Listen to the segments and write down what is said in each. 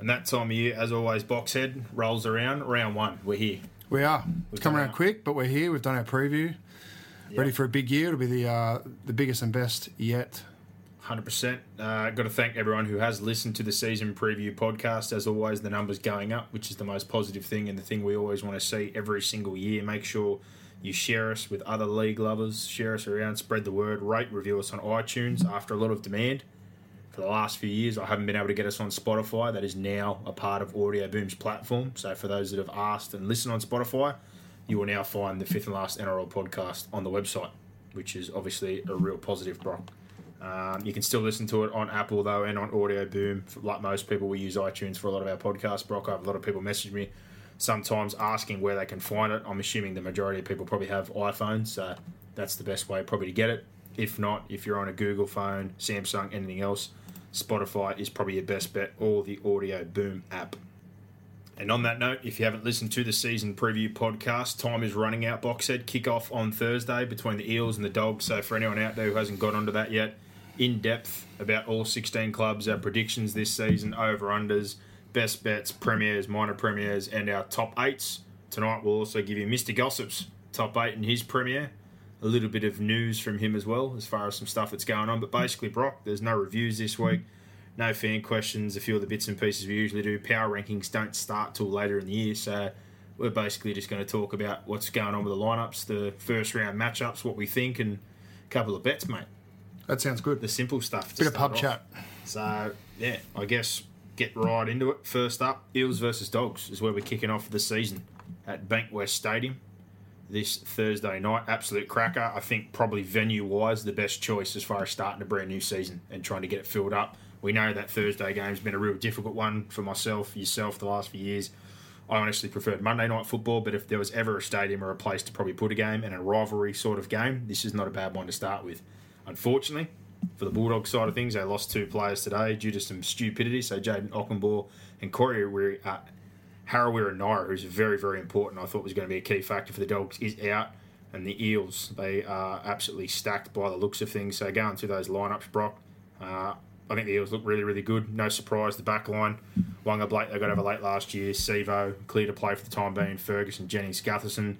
And that time of year, as always, Boxhead rolls around. Round one, we're here. We are. It's We've come around quick, but we're here. We've done our preview. Ready for a big year. It'll be the uh, the biggest and best yet. 100%. Uh, got to thank everyone who has listened to the season preview podcast. As always, the numbers going up, which is the most positive thing and the thing we always want to see every single year. Make sure you share us with other league lovers, share us around, spread the word, rate, review us on iTunes after a lot of demand. For the last few years, I haven't been able to get us on Spotify. That is now a part of Audio Boom's platform. So for those that have asked and listened on Spotify, you will now find the fifth and last NRL podcast on the website, which is obviously a real positive, bro. Um, you can still listen to it on Apple though, and on Audio Boom. Like most people, we use iTunes for a lot of our podcasts. Brock, I have a lot of people message me sometimes asking where they can find it. I'm assuming the majority of people probably have iPhones, so that's the best way probably to get it. If not, if you're on a Google phone, Samsung, anything else, Spotify is probably your best bet, or the Audio Boom app. And on that note, if you haven't listened to the season preview podcast, time is running out. Box said kick off on Thursday between the Eels and the Dogs. So for anyone out there who hasn't got onto that yet, in depth about all 16 clubs, our predictions this season, over unders, best bets, premiers, minor premiers, and our top eights. Tonight we'll also give you Mr. Gossip's top eight and his premiere. A little bit of news from him as well, as far as some stuff that's going on. But basically, Brock, there's no reviews this week, no fan questions, a few of the bits and pieces we usually do. Power rankings don't start till later in the year, so we're basically just going to talk about what's going on with the lineups, the first round matchups, what we think, and a couple of bets, mate. That sounds good. The simple stuff. Bit of pub off. chat. So yeah, I guess get right into it. First up, Eels versus Dogs is where we're kicking off the season at Bankwest Stadium this Thursday night. Absolute cracker. I think probably venue wise the best choice as far as starting a brand new season and trying to get it filled up. We know that Thursday game's been a real difficult one for myself, yourself, the last few years. I honestly preferred Monday night football, but if there was ever a stadium or a place to probably put a game and a rivalry sort of game, this is not a bad one to start with. Unfortunately, for the Bulldogs side of things, they lost two players today due to some stupidity. So Jayden Okunbor and Corey Weary- uh, Harawira Naera, who's very, very important, I thought was going to be a key factor for the Dogs, is out. And the Eels, they are absolutely stacked by the looks of things. So going through those lineups, Brock, uh, I think the Eels look really, really good. No surprise, the back line. Waqa Blake, they got over late last year. Sivo, clear to play for the time being. Ferguson, Jennings, Gutherson.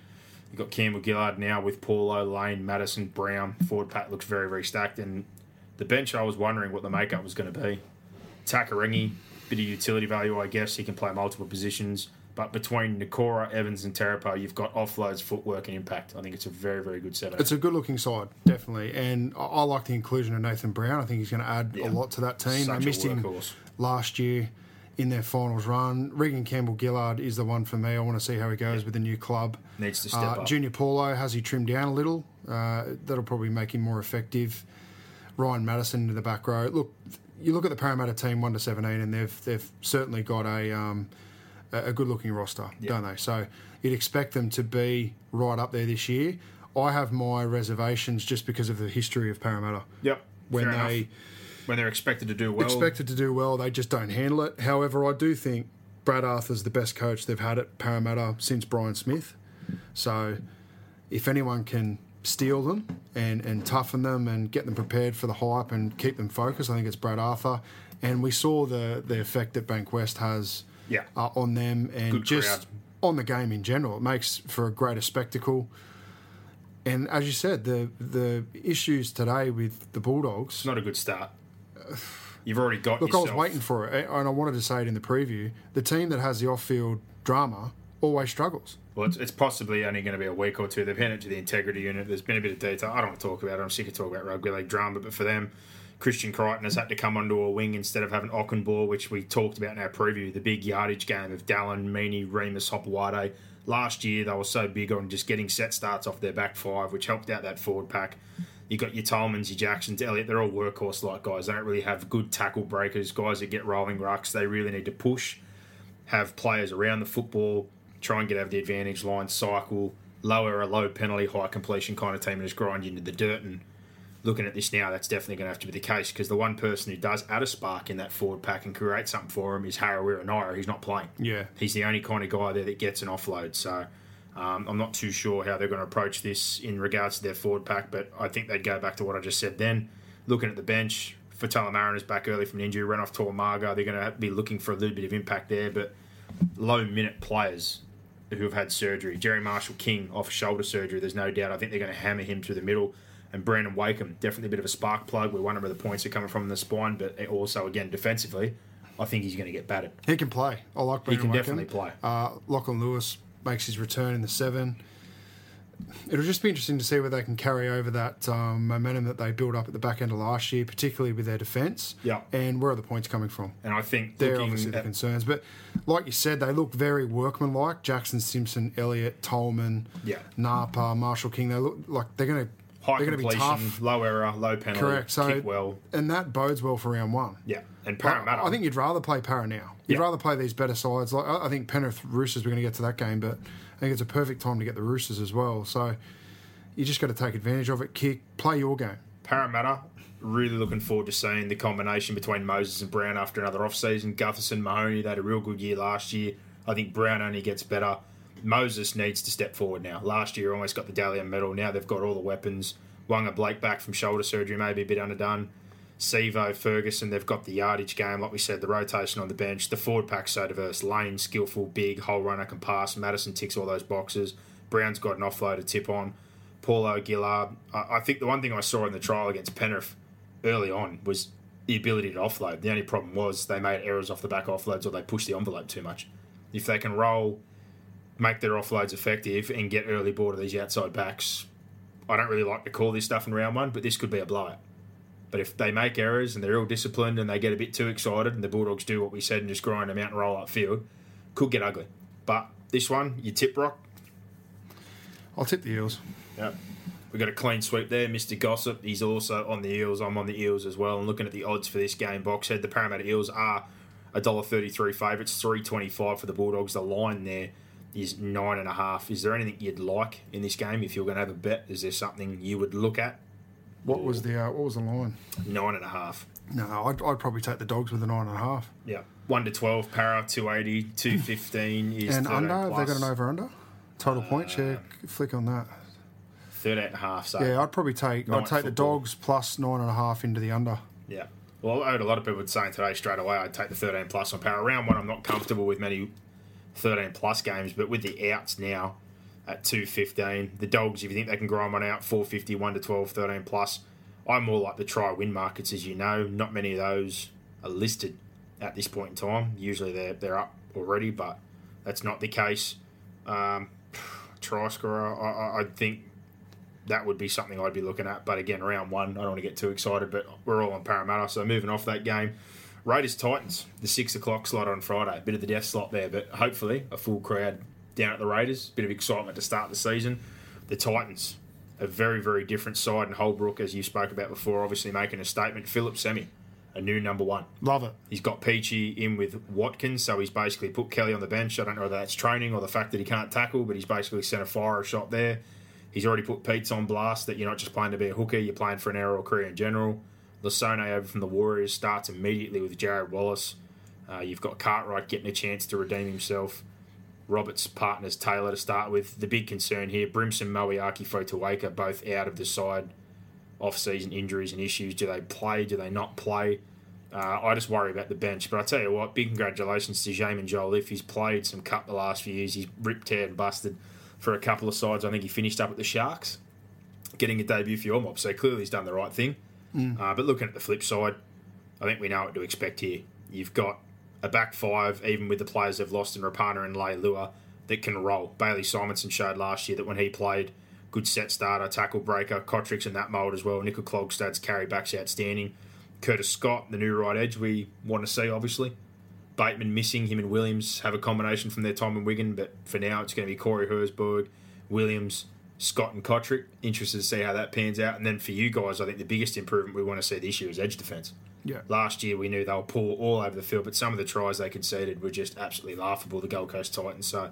You've got Campbell Gillard now with Paulo, Lane, Matterson, Brown. Forward pack looks very, very stacked. And the bench, I was wondering what the makeup was going to be. Takarangi, bit of utility value, I guess. He can play multiple positions. But between Nakora, Evans, and Terapo, you've got offloads, footwork, and impact. I think it's a very, very good seven. It's a good looking side, definitely. And I, I like the inclusion of Nathan Brown. I think he's going to add Yeah. a lot to that team. Such they missed him last year in their finals run. Reagan Campbell Gillard is the one for me. I want to see how he goes with the new club. Needs to step Uh, up. Junior Paulo, has he trimmed down a little? Uh, that'll probably make him more effective. Ryan Matterson into the back row. Look, you look at the Parramatta team, one to seventeen, and they've they've certainly got a um, a good looking roster, don't they? So you'd expect them to be right up there this year. I have my reservations just because of the history of Parramatta. Yep. When fair they enough. when they're expected to do well. expected to do well, they just don't handle it. However, I do think Brad Arthur's the best coach they've had at Parramatta since Brian Smith. So if anyone can steal them and, and toughen them and get them prepared for the hype and keep them focused, I think it's Brad Arthur. And we saw the the effect that Bankwest has Yeah. uh, on them and Good just crowd. on the game in general. It makes for a greater spectacle. And as you said, the the issues today with the Bulldogs. Not a good start. You've already got Look, I was waiting for it, and I wanted to say it in the preview. The team that has the off-field drama always struggles. Well, it's, it's possibly only going to be a week or two. They've handed it to the integrity unit. There's been a bit of detail. I don't want to talk about it. I'm sick of talking about rugby league drama. But for them, Christian Crichton has had to come onto a wing instead of having Okunbor, which we talked about in our preview. The big yardage game of Dallin, Meaney, Reimis, Hopoate. Last year, they were so big on just getting set starts off their back five, which helped out that forward pack. You got your Tolmans, your Jacksons, Elliott. They're all workhorse like guys. They don't really have good tackle breakers, guys that get rolling rucks. They really need to push, have players around the football, try and get over the advantage line, cycle, lower a low penalty, high completion kind of team, and just grind into the dirt. And looking at this now, that's definitely going to have to be the case because the one person who does add a spark in that forward pack and create something for him is Harawira Naera. He's not playing. Yeah. He's the only kind of guy there that gets an offload. So um, I'm not too sure how they're going to approach this in regards to their forward pack, but I think they'd go back to what I just said then. Looking at the bench, Fatala Mariner's back early from injury, ran off Tuamaga. They're going to be looking for a little bit of impact there, but low minute players who have had surgery. Jerry Marshall King off shoulder surgery, there's no doubt. I think they're going to hammer him through the middle. And Brandon Wakeham, definitely a bit of a spark plug. We wonder where the points are coming from in the spine, but also, again, defensively, I think he's going to get battered. He can play. I like Brandon. He can definitely play. Uh, Lachlan Lewis makes his return in the seven. It'll just be interesting to see whether they can carry over that um, momentum that they built up at the back end of last year, particularly with their defence. Yeah. And where are the points coming from? And I think They're obviously the concerns. But like you said, they look very workmanlike. Jackson, Simpson, Elliott, Tolman, Yeah. Napa, Marshall King. They look like they're going to high they're to be completion, tough. low error, low penalty, Correct. So kick well. and that bodes well for round one. Yeah, and Parramatta. I think you'd rather play Para now. You'd Yeah. rather play these better sides. Like I think Penrith Roosters, we're going to get to that game, but think it's a perfect time to get the Roosters as well. So you just got to take advantage of it. Kick, play your game. Parramatta. Really looking forward to seeing the combination between Moses and Brown after another off season. Gutherson, Mahoney, they had a real good year last year. I think Brown only gets better. Moses needs to step forward now. Last year, almost got the Dally M medal. Now they've got all the weapons. Waqa Blake back from shoulder surgery, maybe a bit underdone. Sivo, Ferguson, they've got the yardage game, like we said, the rotation on the bench. The forward pack so diverse. Lane, skillful, big, hole runner, can pass. Matterson ticks all those boxes. Brown's got an offload to tip on. Paulo Gillard. I, I think the one thing I saw in the trial against Penrith early on was the ability to offload. The only problem was they made errors off the back offloads or they pushed the envelope too much. If they can roll, make their offloads effective, and get early ball to these outside backs, I don't really like to call this stuff in round one, but this could be a blowout. But if they make errors and they're ill disciplined and they get a bit too excited and the Bulldogs do what we said and just grind them out and roll upfield, could get ugly. But this one, you tip rock, I'll tip the Eels. Yep. We got a clean sweep there, Mr. Gossip. He's also on the Eels. I'm on the Eels as well. And looking at the odds for this game, box head, the Parramatta Eels are $1.33 favourites, three twenty five for the Bulldogs. The line there is nine and a half. Is there anything you'd like in this game if you're going to have a bet? Is there something you would look at? What was the uh, what was the line? Nine and a half. No, I'd, I'd probably take the dogs with a nine and a half. Yeah. One to twelve, para two eighty, two fifteen is And 13 under, have they plus. got an over under? Total points, yeah. Flick on that. 13 and a half. So Yeah, I'd probably take I'd take the dogs plus nine and a half into the under. Yeah. Well, I heard a lot of people saying today straight away I'd take the 13 plus on power. Round one, I'm not comfortable with many 13 plus games, but with the outs now at 215, the dogs, if you think they can grind one out, 450, 1 to 12, 13 plus, I'm more like the try win markets, as you know. Not many of those are listed at this point in time. Usually they're, they're up already, but that's not the case. Um, try scorer, I, I, I think that would be something I'd be looking at. But again, round one, I don't want to get too excited, but we're all on Parramatta. So moving off that game, Raiders Titans, the six o'clock slot on Friday. A Bit of the death slot there, but hopefully a full crowd down at the Raiders. Bit of excitement to start the season. The Titans, a very, very different side. And Holbrook, as you spoke about before, obviously making a statement. Philip Sami, a new number one. Love it. He's got Peachey in with Watkins, so he's basically put Kelly on the bench. I don't know whether that's training or the fact that he can't tackle, but he's basically sent a fire shot there. He's already put Peats on blast that you're not just playing to be a hooker, you're playing for an NRL career in general. Lisone over from the Warriors starts immediately with Jarrod Wallace. Uh, you've got Cartwright getting a chance to redeem himself. Roberts' partners Taylor to start with. The big concern here, Brimson, Moeaki, Fotuaika, both out of the side, off-season injuries and issues. Do they play? Do they not play? Uh, I just worry about the bench. But I tell you what, big congratulations to Jamin Joel. If he's played some cut the last few years, he's ripped, teared, and busted for a couple of sides. I think he finished up at the Sharks, getting a debut for your mob. So clearly he's done the right thing. Uh, but looking at the flip side, I think we know what to expect here. You've got a back five, even with the players they've lost in Rapana and Leilua, that can roll. Bailey Simonson showed last year that when he played, good set starter, tackle breaker, Cotric's in that mould as well. Nicoll-Klokstad's carry back's outstanding. Curtis Scott, the new right edge, we want to see, obviously. Bateman missing, him and Williams have a combination from their time in Wigan, but for now it's going to be Corey Horsburgh, Williams, Scott and Cotric. Interested to see how that pans out. And then for you guys, I think the biggest improvement we want to see this year is edge defence. Yeah. Last year we knew they were poor all over the field, but some of the tries they conceded were just absolutely laughable. The Gold Coast Titans. So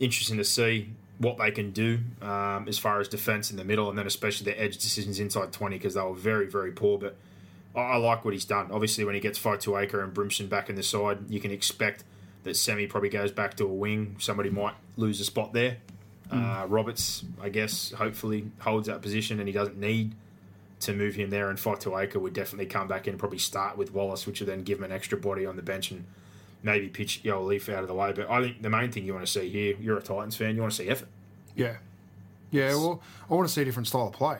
interesting to see what they can do um, as far as defence in the middle, and then especially their edge decisions inside twenty because they were very very poor. But I, I like what he's done. Obviously, when he gets Fotuaika and Brimson back in the side, you can expect that Sami probably goes back to a wing. Somebody might lose a spot there. Uh, Roberts, I guess, hopefully holds that position, and he doesn't need to move him there. And Fotuaika would definitely come back in and probably start with Wallace, which would then give him an extra body on the bench and maybe pitch Jolliffe out of the way. But I think the main thing you want to see here, you're a Titans fan, you want to see effort. Yeah. Yeah, well, I want to see a different style of play.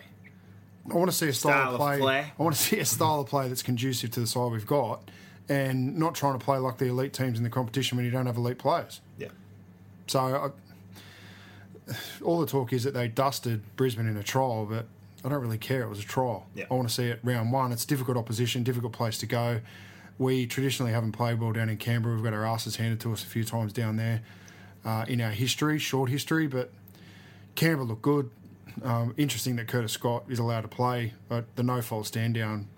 I want to see a style, Style of play. I want to see a style of play that's conducive to the side we've got and not trying to play like the elite teams in the competition when you don't have elite players. Yeah. So I, all the talk is that they dusted Brisbane in a trial, but I don't really care. It was a trial. Yeah. I want to see it round one. It's difficult opposition, difficult place to go. We traditionally haven't played well down in Canberra. We've got our asses handed to us a few times down there uh, in our history, short history, but Canberra looked good. Um, interesting that Curtis Scott is allowed to play, but the no fault stand down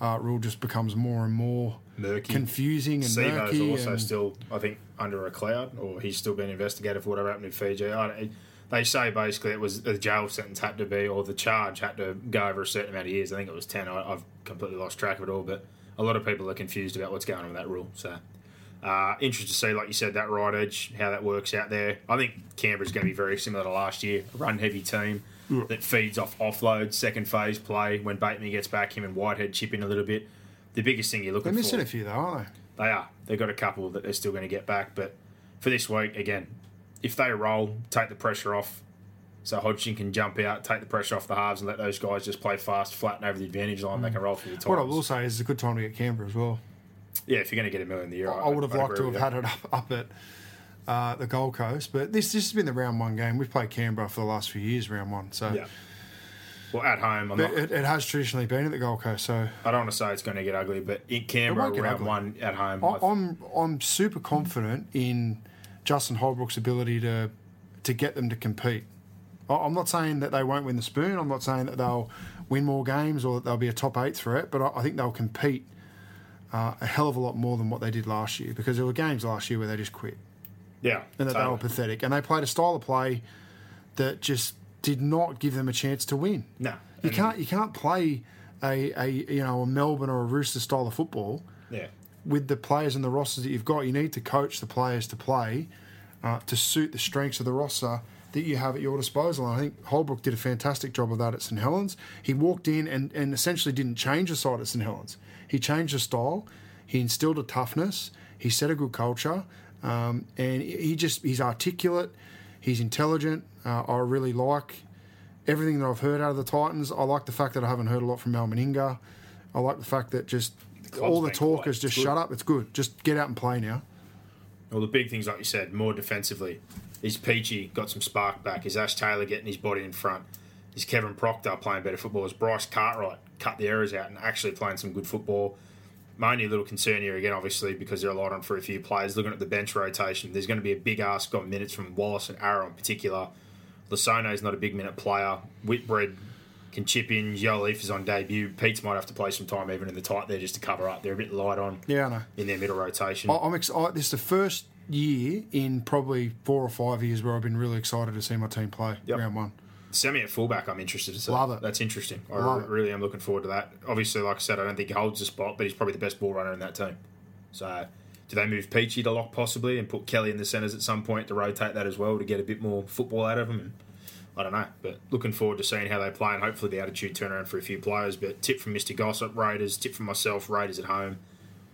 uh, rule just becomes more and more Murky. confusing and Sivo's murky. also and- still, I think, under a cloud, or he's still being investigated for whatever happened in Fiji. I they say basically it was the jail sentence had to be, or the charge had to go over a certain amount of years. I think it was 10. I, I've completely lost track of it all, but a lot of people are confused about what's going on with that rule. So, uh, interested to see, like you said, that right edge, how that works out there. I think Canberra's going to be very similar to last year, a run heavy team that feeds off offload, second phase play. When Bateman gets back, him and Whitehead chip in a little bit. The biggest thing you're looking for. They're for. missing a few though, aren't they? They are. They've got a couple that they're still going to get back. But for this week, again, if they roll, take the pressure off. So Hodgson can jump out, take the pressure off the halves, and let those guys just play fast, flatten over the advantage line. They can roll through the times. What I will say is it's a good time to get Canberra as well. yeah, if you're going to get a million a year, I, I would have I'd liked to have had it up, up at uh, the Gold Coast, but this this has been the round one game. We've played Canberra for the last few years, round one. So. Yeah. Well, at home, I'm not, it, it has traditionally been at the Gold Coast. So I don't want to say it's going to get ugly, but in Canberra, round ugly. one at home. I, I'm I'm super confident in Justin Holbrook's ability to to get them to compete. I- I'm not saying that they won't win the spoon. I'm not saying that they'll win more games or that they'll be a top eight threat, but I, I think they'll compete uh, a hell of a lot more than what they did last year because there were games last year where they just quit yeah, and that they were pathetic and they played a style of play that just did not give them a chance to win. no. You can't you can't play a, a you know a Melbourne or a Rooster style of football Yeah, with the players and the rosters that you've got. You need to coach the players to play uh, to suit the strengths of the roster that you have at your disposal. And I think Holbrook did a fantastic job of that at St Helens. He walked in and, and essentially didn't change the side at St Helens. He changed the style. He instilled a toughness. He set a good culture, um, and he just he's articulate. He's intelligent. Uh, I really like everything that I've heard out of the Titans. I like the fact that I haven't heard a lot from Mal Meninga. I like the fact that just all the talk quiet. is just shut up. It's good. Just get out and play now. Well, the big things, like you said, more defensively. Is Peachey got some spark back? Is Ash Taylor getting his body in front? Is Kevin Proctor playing better football? Is Bryce Cartwright cut the errors out and actually playing some good football? My only little concern here, again, obviously, because they're relied on for a few players, looking at the bench rotation, there's going to be a big ask on minutes from Wallace and Arrow in particular. Lisone is not a big minute player. Whitbread can chip in. Leaf is on debut. Peats might have to play some time even in the tight there just to cover up. They're a bit light on Yeah, I know. in their middle rotation. I, I'm ex- I, this is the first year in probably four or five years where I've been really excited to see my team play Yep. round one. Sami at fullback, I'm interested to see. Love it. That's interesting. I it. really am looking forward to that. Obviously, like I said, I don't think he holds the spot, but he's probably the best ball runner in that team. So, do they move Peachey to lock possibly and put Kelly in the centres at some point to rotate that as well to get a bit more football out of him? I don't know, but looking forward to seeing how they play and hopefully the attitude turn around for a few players. But tip from Mr. Gossip, Raiders. Tip from myself, Raiders at home.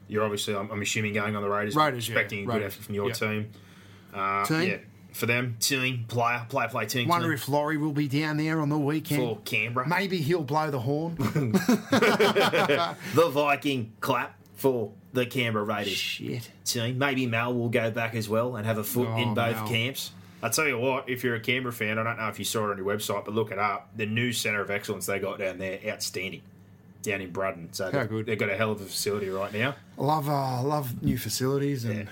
You're obviously, I'm, I'm assuming, going on the Raiders. Raiders, yeah. expecting a good Raiders. effort from your Yeah. team. Uh, Team? Yeah, for them, team player, player, play team. Wonder team. if Laurie will be down there on the weekend. for Canberra. Maybe he'll blow the horn. the Viking clap for the Canberra Raiders Shit. team. Maybe Mal will go back as well and have a foot Oh, in both Mal. camps. I tell you what, if you're a Canberra fan, I don't know if you saw it on your website, but look it up. The new centre of excellence they got down there, outstanding, down in Brudden. So How they've, good. they've got a hell of a facility right now. I love uh, love new facilities and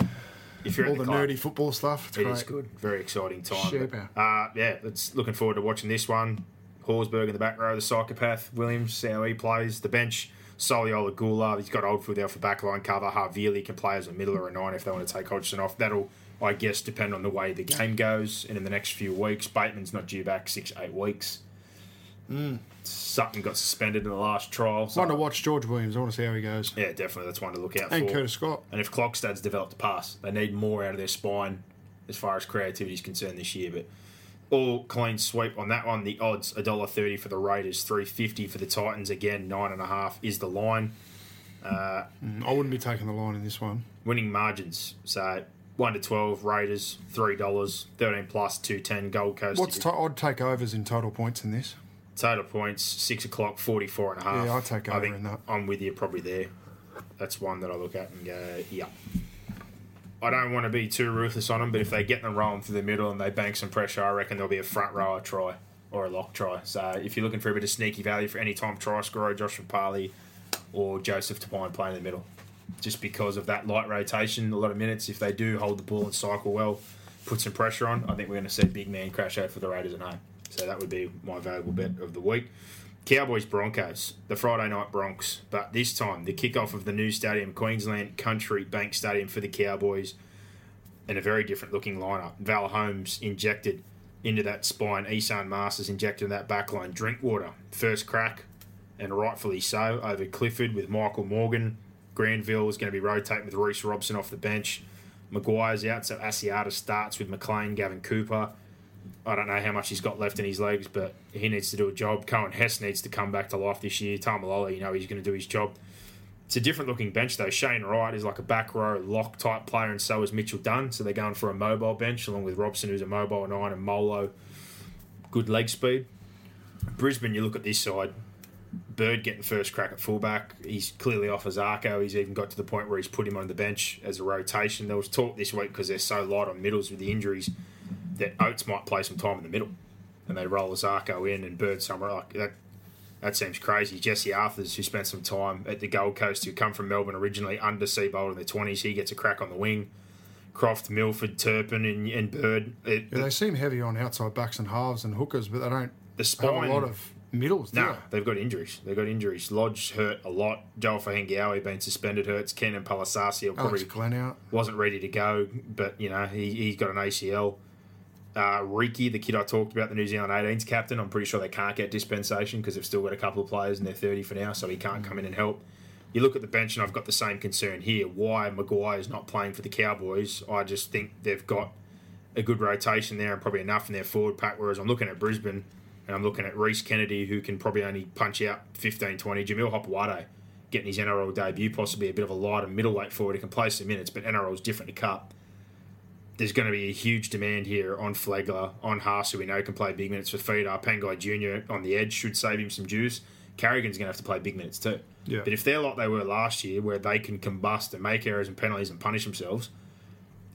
if you're all the, the, nerdy football stuff. It's it great. is good. Very exciting time. Super. But, uh, yeah, it's looking forward to watching this one. Horsburgh in the back row, the psychopath. Williams, see how he plays. The bench, Soliola Guler. He's got Oldfield there for backline cover. Havili can play as a middle or a nine if they want to take Hodgson off. That'll, I guess, depend on the way the game goes. And in the next few weeks, Bateman's not due back six, eight weeks. Hmm. Sutton got suspended in the last trial. So Fun to watch George Williams. I want to see how he goes. yeah, definitely. That's one to look out And for. And Curtis Scott. And if Klokstad's developed a pass, they need more out of their spine as far as creativity is concerned this year. But all clean sweep on that one. The odds $1.30 for the Raiders, three fifty for the Titans. Again, nine and a half is the line. Uh, mm-hmm. I wouldn't be taking the line in this one. Winning margins. So one to twelve, Raiders, three dollars, thirteen plus, two ten, Gold Coast. What's t- I'd take overs in total points in this. total points? Six o'clock, forty-four and a half. Yeah, I'd take I think in that. I'm with you, probably there. That's one that I look at and go, yeah. I don't want to be too ruthless on them, but if they get them rolling through the middle and they bank some pressure, I reckon there'll be a front rower try or a lock try. So if you're looking for a bit of sneaky value for any time try scorer, Josh Parley or Joseph Tapine playing in the middle, just because of that light rotation, a lot of minutes. If they do hold the ball and cycle well, put some pressure on, I think we're going to see big man crash out for the Raiders at home. So that would be my valuable bet of the week. Cowboys Broncos, the Friday night Bronx, but this time the kickoff of the new stadium, Queensland Country Bank Stadium for the Cowboys, and a very different looking lineup. Val Holmes injected into that spine, Esan Marsters injected in that back line. Drinkwater, first crack, and rightfully so, over Clifford with Michael Morgan. Granville is going to be rotating with Reece Robson off the bench. McGuire's out, so Asiata starts with McLean, Gavin Cooper. I don't know how much he's got left in his legs, but he needs to do a job. Coen Hess needs to come back to life this year. Taumalolo, you know, he's going to do his job. It's a different looking bench, though. Shane Wright is like a back row lock type player, and so is Mitchell Dunn. So they're going for a mobile bench, along with Robson, who's a mobile nine, and Molo, good leg speed. Brisbane, you look at this side. Bird getting first crack at fullback. He's clearly off as Arco. He's even got to the point where he's put him on the bench as a rotation. There was talk this week because they're so light on middles with the injuries that Oates might play some time in the middle, and they roll Zarko in and Bird somewhere like that. That seems crazy. Jesse Arthars, who spent some time at the Gold Coast, who come from Melbourne originally, under Seabold in their twenties, he gets a crack on the wing. Croft, Milford, Turpin, and, and Bird. It, Yeah, they seem heavy on outside backs and halves and hookers, but they don't the have spine. a lot of middles. No, they? they've got injuries. They've got injuries. Lodge hurt a lot. Joe Ofahengaue been suspended hurts. Keenan Palasia will Alex probably Glenn out. wasn't ready to go, but you know he he's got an ACL. Uh, Riki, the kid I talked about, the New Zealand 18s captain, I'm pretty sure they can't get dispensation because they've still got a couple of players and they're 30 for now, so he can't come in and help. You look at the bench, and I've got the same concern here. Why McGuire is not playing for the Cowboys? I just think they've got a good rotation there and probably enough in their forward pack. Whereas I'm looking at Brisbane and I'm looking at Rhys Kennedy, who can probably only punch out 15 20. Jamil Hopoate getting his NRL debut, possibly a bit of a lighter middleweight forward. He can play some minutes, but NRL is different to Cup. There's going to be a huge demand here on Flegler, on Haas, who we know can play big minutes for Feeder. Pangai Jr. on the edge should save him some juice. Carrigan's going to have to play big minutes too. Yeah. But if they're like they were last year, where they can combust and make errors and penalties and punish themselves,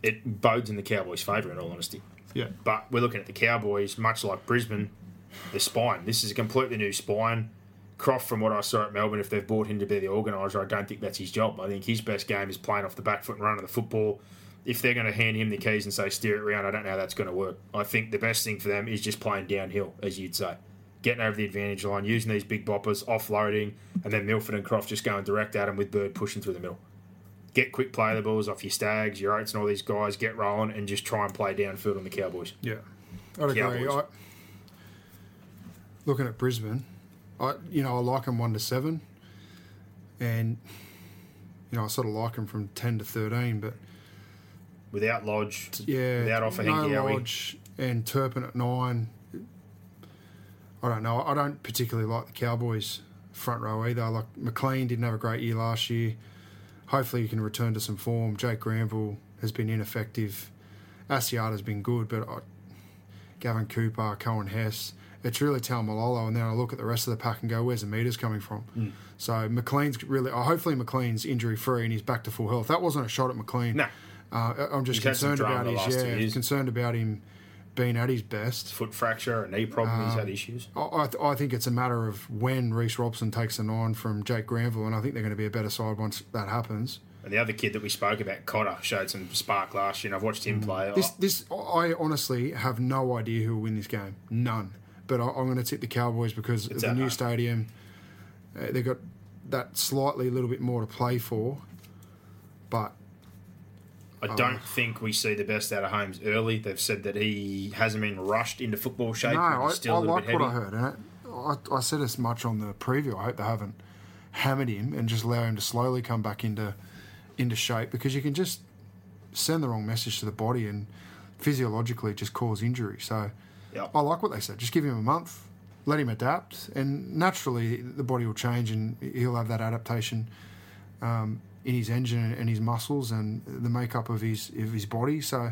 it bodes in the Cowboys' favour, in all honesty. Yeah. But we're looking at the Cowboys, much like Brisbane, the spine. This is a completely new spine. Croft, from what I saw at Melbourne, if they've brought him to be the organiser, I don't think that's his job. I think his best game is playing off the back foot and running the football. If they're going to hand him the keys and say steer it around, I don't know how that's going to work. I think the best thing for them is just playing downhill, as you'd say. Getting over the advantage line, using these big boppers, offloading, and then Milford and Croft just going direct at him with Bird pushing through the middle. Get quick play the balls off your Stags, your Oates, and all these guys, get rolling, and just try and play downfield on the Cowboys. Yeah, I'd agree. I, looking at Brisbane, I you know I like them one to seven, and you know I sort of like them from ten to thirteen, but Without Lodge, yeah, without offer no. Lodge and Turpin at nine. I don't know. I don't particularly like the Cowboys front row either. Like McLean didn't have a great year last year. Hopefully, he can return to some form. Jake Granville has been ineffective. Asiata's been good, but I, Gavin Cooper, Coen Hess. It's really Malolo, and then I look at the rest of the pack and go, "Where's the meters coming from?" Hmm. So McLean's really. Uh, hopefully, McLean's injury free and he's back to full health. That wasn't a shot at McLean. No. Uh, I'm just He's concerned about his yeah, concerned about him being at his best. foot fracture, a knee problem. he's Um, had issues. I, I, th- I think it's a matter of when Reece Robson takes the nine from Jake Granville, and I think they're going to be a better side once that happens. And the other kid that we spoke about, Cotter, showed some spark last year, and I've watched him play. Mm. This, this, I honestly have no idea who will win this game. None. But I, I'm going to tip the Cowboys because It's the new home. stadium, uh, they've got that slightly a little bit more to play for. But I don't think we see the best out of Holmes early. They've said that he hasn't been rushed into football shape. no, I, he's still I a like bit what. I heard. And I, I, I said as much on the preview. I hope they haven't hammered him and just allow him to slowly come back into into shape because you can just send the wrong message to the body and physiologically just cause injury. So I like what they said. Just give him a month, let him adapt, and naturally the body will change and he'll have that adaptation um, in his engine and his muscles and the makeup of his of his body. So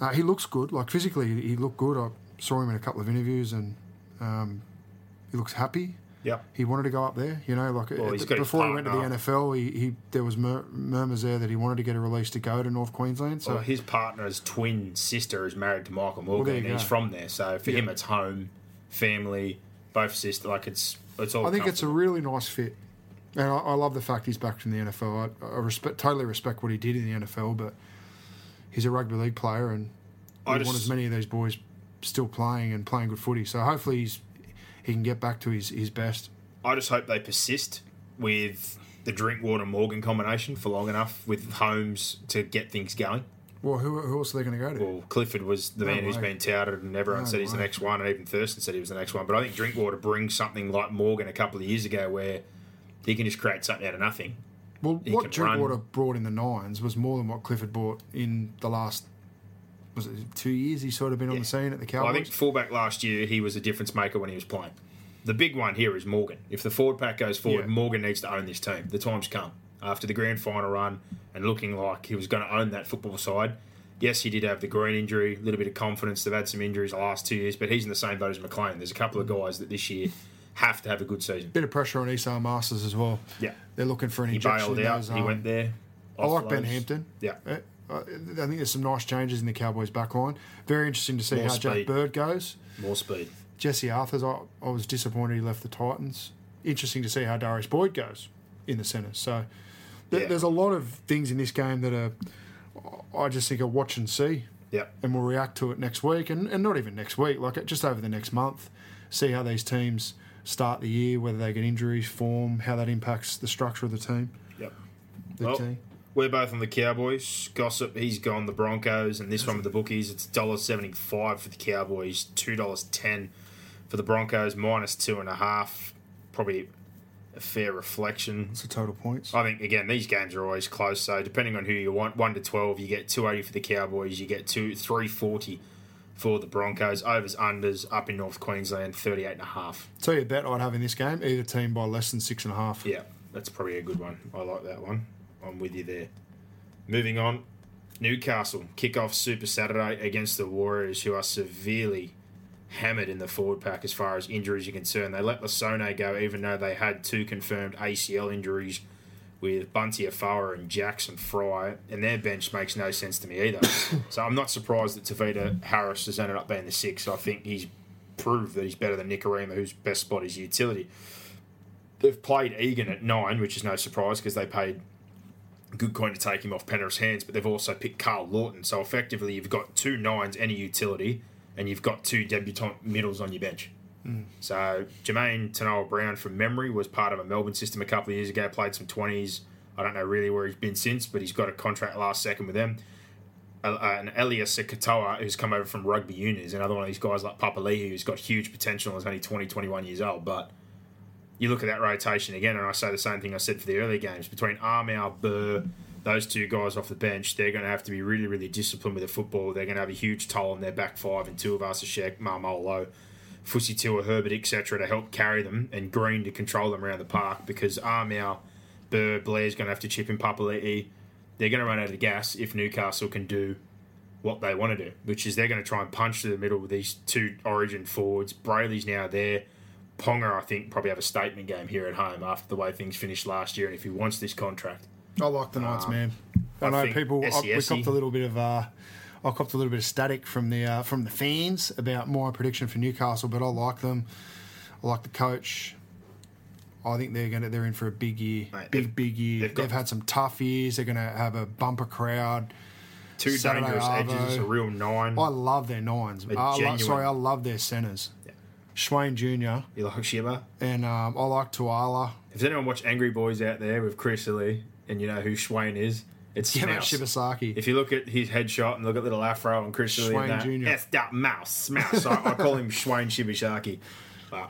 uh, he looks good. Like physically, he looked good. I saw him in a couple of interviews and um, he looks happy. Yep. He wanted to go up there, you know. Like Well, the- before he went to the. NFL, he, he there was mur- murmurs there that he wanted to get a release to go to North Queensland. So Well, his partner's twin sister is married to Michael Morgan, and he's from there. So for Yeah. him, it's home, family, both sisters. Like it's it's all. I think it's a really nice fit, and I, I love the fact he's back from the NFL. I, I respect, totally respect what he did in the NFL, but he's a rugby league player, and I just- want as many of these boys still playing and playing good footy. So hopefully he's he can get back to his, his best. I just hope they persist with the Drinkwater Morgan combination for long enough with Holmes to get things going. Well, who, who else are they going to go to? Well, Clifford was the No man who's been touted, and everyone No said he's the next one, and even Thurston said he was the next one. But I think Drinkwater brings something like Morgan a couple of years ago, where he can just create something out of nothing. well, he what Drinkwater run. brought in the nines was more than what Clifford brought in the last was it two years. He's sort of been on the scene at the Well, I Cowboys. think fullback last year he was a difference maker when he was playing. The big one here is Morgan. If the forward pack goes forward, Yeah. Morgan needs to own this team. The time's come after the grand final run and looking like he was going to own that football side. Yes, he did have the green injury, a little bit of confidence. They've had some injuries the last two years, but he's in the same boat as McLean. There's a couple of guys that this year have to have a good season. Bit of pressure on Esan Marsters as well. Yeah. They're looking for an He injection. bailed out. those, he um, went there. I like Ben. Hampton. Yeah. I think there's some nice changes in the Cowboys' back line. Very interesting to see More how Jack. Bird goes. More speed. Jesse Arthars, I, I was disappointed he left the Titans. Interesting to see how Darius Boyd goes in the centre. So th- Yeah. there's a lot of things in this game that are, I just think, are watch and see. Yeah. And we'll react to it next week, and, and not even next week, like just over the next month. See how these teams start the year, whether they get injuries, form, how that impacts the structure of the team. Yep. The Well, team. We're both on the Cowboys. Gossip, he's gone the Broncos, and this one with the bookies, it's $1.75 for the Cowboys, $2.10 for the Broncos, minus two and a half. Probably a fair reflection. It's the total points? I think again these games are always close. So depending on who you want, one to twelve, you get two eighty for the Cowboys, you get two three forty for the Broncos. Overs unders up in North Queensland, thirty eight and a half. Tell you a bet I'd have in this game, either team by less than six and a half. Yeah, that's probably a good one. I like that one. I'm with you there. Moving on, Newcastle kick off Super Saturday against the Warriors, who are severely hammered in the forward pack as far as injuries are concerned. They let Lisone go, even though they had two confirmed ACL injuries with Bunty Afoa and Jackson Frei, and their bench makes no sense to me either. so I'm not surprised that Tavita Harris has ended up being the six. I think he's proved that he's better than Nikorima, whose best spot is utility. They've played Egan at nine, which is no surprise because they paid good coin to take him off Penrith's hands, but they've also picked Carl Lawton. So effectively, you've got two nines and a utility, and you've got two debutant middles on your bench. So Jermaine Tanoa Brown, from memory, was part of a Melbourne system a couple of years ago. Played some twenties. I don't know really where he's been since, but he's got a contract last second with them. Uh, and Eliesa Katoa, who's come over from rugby union, is another one of these guys like Papali'i, who's got huge potential and is only 20, 21 years old. But you look at that rotation again, and I say the same thing I said for the early games between Armour, Burr, those two guys off the bench. They're going to have to be really, really disciplined with the football. They're going to have a huge toll on their back five and two of us, Shek, Maumalo, Fussy Tua, Herbert, etc., to help carry them, and Green to control them around the park because Armour, Burr, Blair's going to have to chip in Papali'i. They're going to run out of gas if Newcastle can do what they want to do, which is they're going to try and punch through the middle with these two origin forwards. Brailey's now there. Ponga, I think, probably have a statement game here at home after the way things finished last year, and if he wants this contract. I like the Knights, man. I, I know people. I, we copped a little bit of. Uh, I copped a little bit of static from the uh, from the fans about my prediction for Newcastle, but I like them. I like the coach. I think they're going to they're in for a big year, Mate, big big year. they've They've, had some tough years. They're going to have a bumper crowd. Two Saturday dangerous Arvo. edges, a real nine. I love their nines. I lo- genuine- sorry, I love their centers. Schwain Jr. You like Shiba? and um, I like Tuala. If anyone watch Angry Boys out there with Chris Lee, and you know who Swain is, it's Yeah, mate, Smouse. Shibasaki. If you look at his headshot and look at little afro and Chris Lee, and that, Jr.. F that mouse, mouse. I, I call him Swain Shibashaki.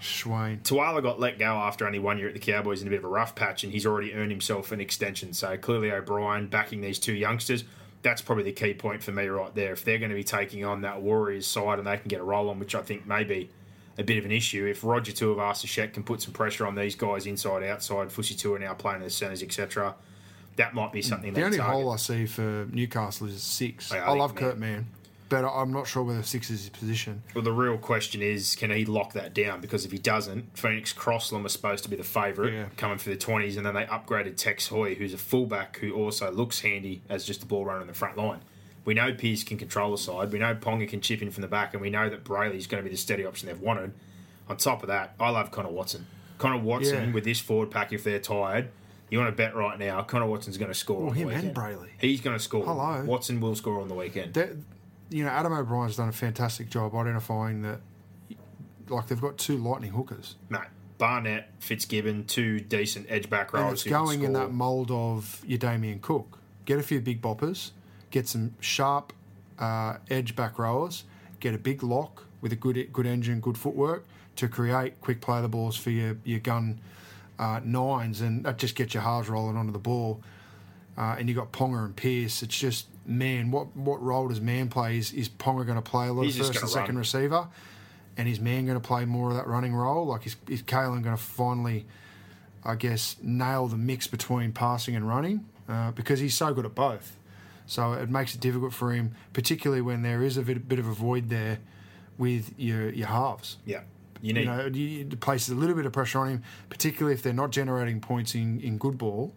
Schwain. Tuala got let go after only one year at the Cowboys in a bit of a rough patch, and he's already earned himself an extension. So clearly, O'Brien backing these two youngsters. That's probably the key point for me right there. If they're going to be taking on that Warriors side and they can get a roll on, which I think may be a bit of an issue, if Roger Tuivasa-Sheck can put some pressure on these guys inside, outside, Fusitu'a now playing in the centres, etc., that might be mm. something The only target. hole I see for Newcastle is six. I I, love man. Kurt Mann, but I'm not sure whether six is his position. Well, the real question is, can he lock that down? Because if he doesn't, Phoenix Crossland was supposed to be the favourite Yeah. coming for the 20s, and then they upgraded Tex Hoy, who's a fullback who also looks handy as just a ball runner in the front line. We know Pearce can control the side. We know Ponga can chip in from the back, and we know that Brailey's going to be the steady option they've wanted. On top of that, I love Connor Watson. Connor Watson Yeah. with this forward pack, if they're tired, you want to bet right now, Connor Watson's going to score Well, him and. Brailey. He's going to score. Hello. Watson will score on the weekend. That, you know, Adam O'Brien's done a fantastic job identifying that, like they've got two lightning hookers, Mate, Barnett, Fitzgibbon, two decent edge back and it's going in that mould of your Damien Cook. Get a few big boppers, get some sharp uh, edge back rowers, get a big lock with a good good engine, good footwork to create quick play the balls for your your gun uh, nines, and that just gets your halves rolling onto the ball. Uh, and you got Ponga and Pearce. It's just man, what what role does Mann play? Is, is Ponga going to play a lot He's of first and gonna second run. receiver? And is Mann going to play more of that running role? Like is is Kalyn going to finally, I guess, nail the mix between passing and running? Uh, because he's so good at both. So it makes it difficult for him, particularly when there is a bit, bit of a void there with your your halves. Yeah. You need You know, you- it places a little bit of pressure on him, particularly if they're not generating points in, in good ball.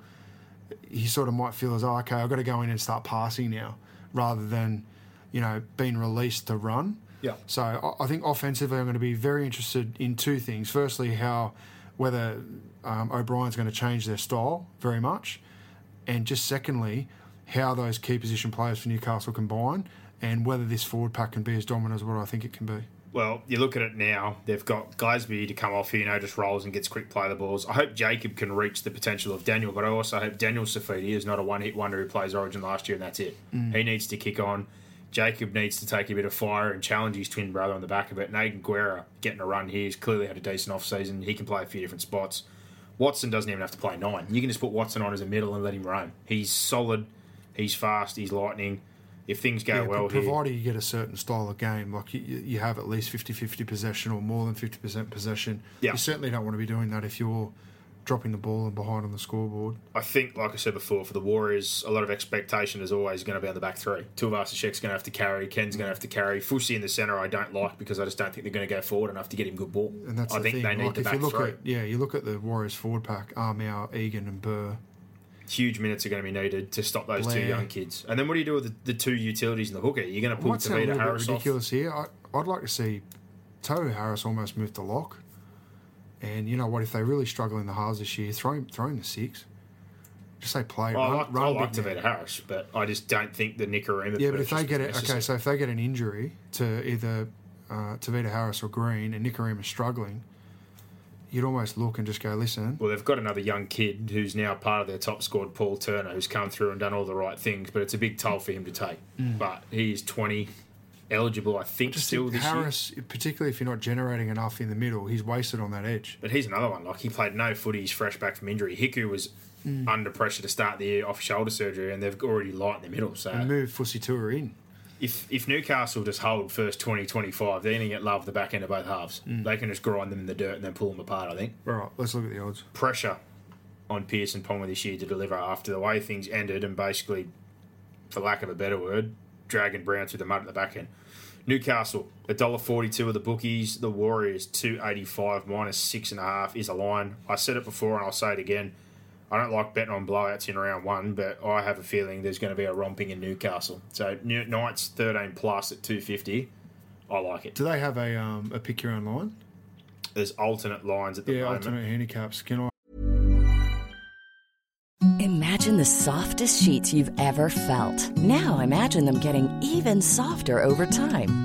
He sort of might feel as, oh, okay, I've got to go in and start passing now, rather than, you know, being released to run. Yeah. So I- I think offensively, I'm going to be very interested in two things. Firstly, how whether um, O'Brien's going to change their style very much, and just secondly, how those key position players for Newcastle combine, and whether this forward pack can be as dominant as what I think it can be. Well, you look at it now, they've got Glasby to come off here, you know, just rolls and gets quick play the balls. I hope Jacob can reach the potential of Daniel, but I also hope Daniel Saifiti is not a one hit wonder who plays Origin last year and that's it. Mm. He needs to kick on. Jacob needs to take a bit of fire and challenge his twin brother on the back of it. Nathan Guerra getting a run here. He's clearly had a decent off season. He can play a few different spots. Watson doesn't even have to play nine. You can just put Watson on as a middle and let him roam. He's solid. He's fast. He's lightning. If things go Yeah, well pro- here, provided you get a certain style of game, like you, you have at least 50-50 possession or more than 50% possession. Yeah. You certainly don't want to be doing that if you're dropping the ball and behind on the scoreboard. I think, like I said before, for the Warriors, a lot of expectation is always going to be on the back three. Tuivasa-Sheck's going to have to carry. Ken's going to have to carry. Fusi in the centre, I don't like because I just don't think they're going to go forward enough to get him good ball. And that's I the think thing. they need like the back you look three. at yeah, you look at the Warriors forward pack, Armour, Egan and Burr. Huge minutes are going to be needed to stop those two young kids. And then what do you do with the, the two utilities in the hooker? You're going to pull a Tavita Harris off. ridiculous here. I, I'd like to see Tohu Harris almost move to lock. And you know what? If they really struggle in the halves this year, throw him, throw him the six. Just say play. Well, I like, run I like. Tavita Harris, but I just don't think the Nikorima. Yeah, but if they get it, okay, so if they get an injury to either uh, Tavita Harris or Green, and Nikorima's struggling, you'd almost look and just go, listen, Well, they've got another young kid who's now part of their top squad, Paul Turner, who's come through and done all the right things, but it's a big toll for him to take. But he is 20, eligible, I think, Mm. just still this year. Particularly if you're not generating enough in the middle, he's wasted on that edge. But he's another one. Like, he played no footy, he's fresh back from injury. Hiku was Mm. under pressure to start the year off shoulder surgery, and they've already light in the middle. So And move Fussy Tour in. If, if Newcastle just hold first 20, 25, they're going to get love the back end of both halves. Mm. They can just grind them in the dirt and then pull them apart, I think. Right, let's look at the odds. pressure on Pearson Ponga this year to deliver after the way things ended and basically, for lack of a better word, dragging Brown through the mud at the back end. Newcastle, $1.42 of the bookies. The Warriors, two eighty five minus six and a half is a line. I said it before and I'll say it again. I don't like betting on blowouts in round one, but I have a feeling there's going to be a romping in Newcastle. So Knights thirteen plus at two fifty. I like it. Do they have a um, a pick your own line? There's alternate lines at the yeah, moment. alternate handicaps. Can I? Imagine the softest sheets you've ever felt. Now imagine them getting even softer over time.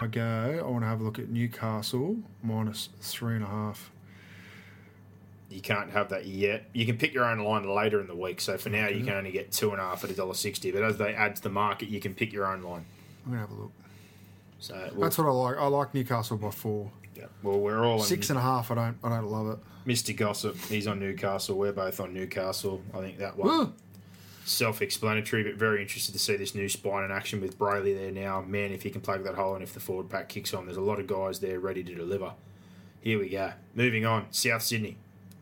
I go. I want to have a look at Newcastle minus three and a half. You can't have that yet. You can pick your own line later in the week. So for now, you can only get two and a half at a dollar sixty. But as they add to the market, you can pick your own line. I'm gonna have a look. So we'll, That's what I like. I like Newcastle by four. yeah. Well, we're all Six and a half. I don't. I don't love it. Mr. Gossip. He's on Newcastle. We're both on Newcastle. I think that one. Self-explanatory, but very interested to see this new spine in action with Brailey there now. Man, if he can plug that hole and if the forward pack kicks on, there's a lot of guys there ready to deliver. Here we go. Moving on, South Sydney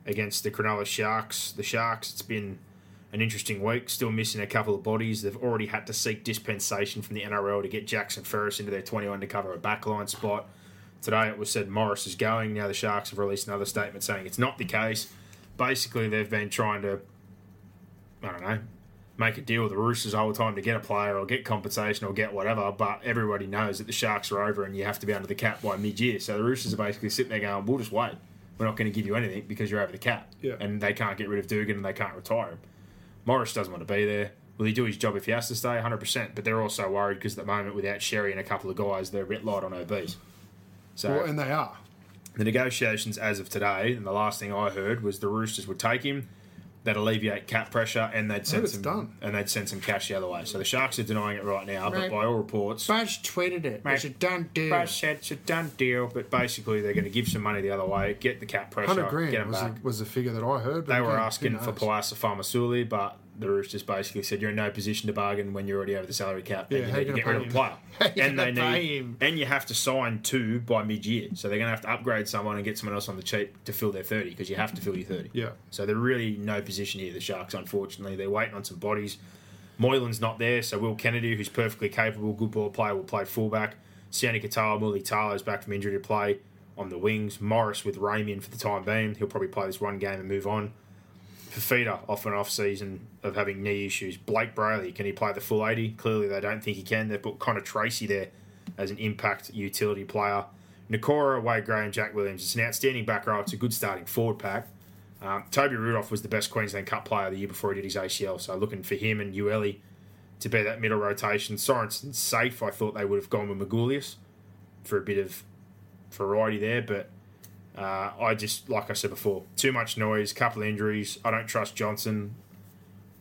against the Cronulla Sharks. The Sharks, it's been an interesting week, still missing a couple of bodies. They've already had to seek dispensation from the NRL to get Jackson Ferris into their 21 to cover a backline spot. Today it was said Morris is going. Now the Sharks have released another statement saying it's not the case. Basically, they've been trying to, I don't know, make a deal with the Roosters all the time to get a player or get compensation or get whatever, but everybody knows that the Sharks are over and you have to be under the cap by mid year. So the Roosters are basically sitting there going, we'll just wait. We're not going to give you anything because you're over the cap. Yeah. And they can't get rid of Dugan and they can't retire him. Morris doesn't want to be there. Will he do his job if he has to stay? 100%. But they're also worried because at the moment, without Sherry and a couple of guys, they're a bit light on OBs. So Well, and they are. the negotiations as of today, and the last thing I heard was the Roosters would take him. They'd alleviate cap pressure, and they'd oh, send some done. and they'd send some cash the other way. So the Sharks are denying it right now, but by all reports, Budge tweeted it. Mate, It's a done deal. Buzz said it's a done deal. But basically, they're going to give some money the other way, get the cap pressure, Hundred get grand them was back. the, was the figure that I heard. but They were again, who asking for knows? Poasa Faamausili, but the Roosters basically said you're in no position to bargain when you're already over the salary cap. Yeah, and you need to get rid of a player. him? How you and they need, him? and you have to sign two by mid-year. So they're going to have to upgrade someone and get someone else on the cheap to fill their 30 because you have to fill your 30. Yeah. So they're really no position here, the Sharks, unfortunately. They're waiting on some bodies. Moylan's not there, so Will Kennedy, who's perfectly capable, good ball player, will play fullback. Sione Katoa, Mulitalo's back from injury to play on the wings. Morris with Ramien for the time being. He'll probably play this one game and move on. Fifita off an off season of having knee issues. Blayke Brailey, can he play the full 80? Clearly they don't think he can. They've put Connor Tracey there as an impact utility player. Nikora, Wade Gray, and Jack Williams. It's an outstanding back row. It's a good starting forward pack. Um, Toby Rudolf was the best Queensland Cup player the year before he did his ACL, so looking for him and Uele to be that middle rotation. Sorensen's safe. I thought they would have gone with Magulius for a bit of variety there, but uh, I just, like I said before, too much noise, couple of injuries. I don't trust Johnson.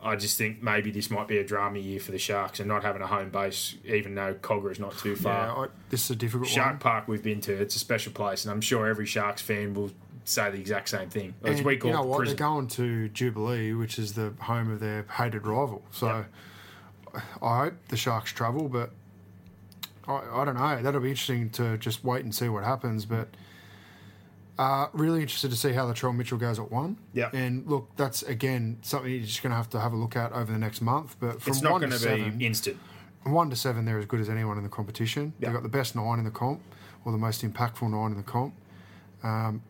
I just think maybe this might be a drama year for the Sharks and not having a home base, even though Kogarah is not too far. Yeah, I, this is a difficult Shark one. Park we've been to, it's a special place, and I'm sure every Sharks fan will say the exact same thing. As we call you know what? prison. They're going to Jubilee, which is the home of their hated rival. So I hope the Sharks travel, but I, I don't know. That'll be interesting to just wait and see what happens. But uh, really interested to see how the Latrell Mitchell goes at one. Yeah. And look, that's again something you're just going to have to have a look at over the next month. But from It's not one going to seven, be instant. one to seven, they're as good as anyone in the competition. They've got the best nine in the comp, or the most impactful nine in the comp. Um,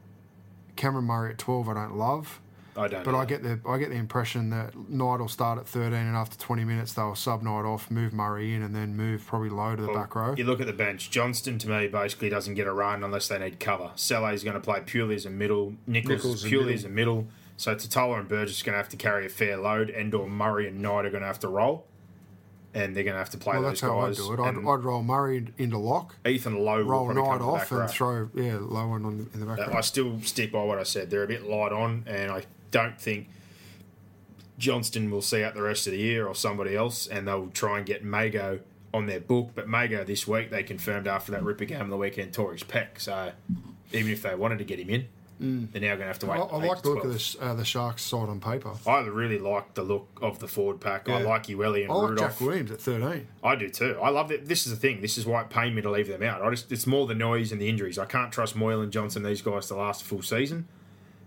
Cameron Murray at twelve, I don't love, I don't. but know. I get the I get the impression that Knight will start at thirteen, and after twenty minutes they'll sub Knight off, move Murray in, and then move probably low to the Well, back row. You look at the bench. Johnston to me basically doesn't get a run unless they need cover. is going to play purely as a middle. Nicholls, Nicholls is purely middle. as a middle. So Tatola and Burgess are going to have to carry a fair load. Endor, Murray, and Knight are going to have to roll, and they're going to have to play Well, those that's how I guys. do it. I'd, I'd roll Murray into lock, Ethan Lowe will roll probably Knight come to the off, back and row. throw yeah low one on the, in the back row. I still stick by what I said. They're a bit light on, and I don't think Johnston will see out the rest of the year or somebody else, and they'll try and get Mago on their book. But Mago this week, they confirmed after that Ripper game on the weekend tore his pec. So even if they wanted to get him in, they're now going to have to wait. I eight like the look of 12. this, uh, the Sharks side on paper. I really like the look of the forward pack. I Yeah. like Uele and I like Rudolf. Jack Williams at thirteen. I do too. I love that. This is the thing. This is why it pained me to leave them out. I just it's more the noise and the injuries. I can't trust Moylan, Johnson, these guys to last a full season.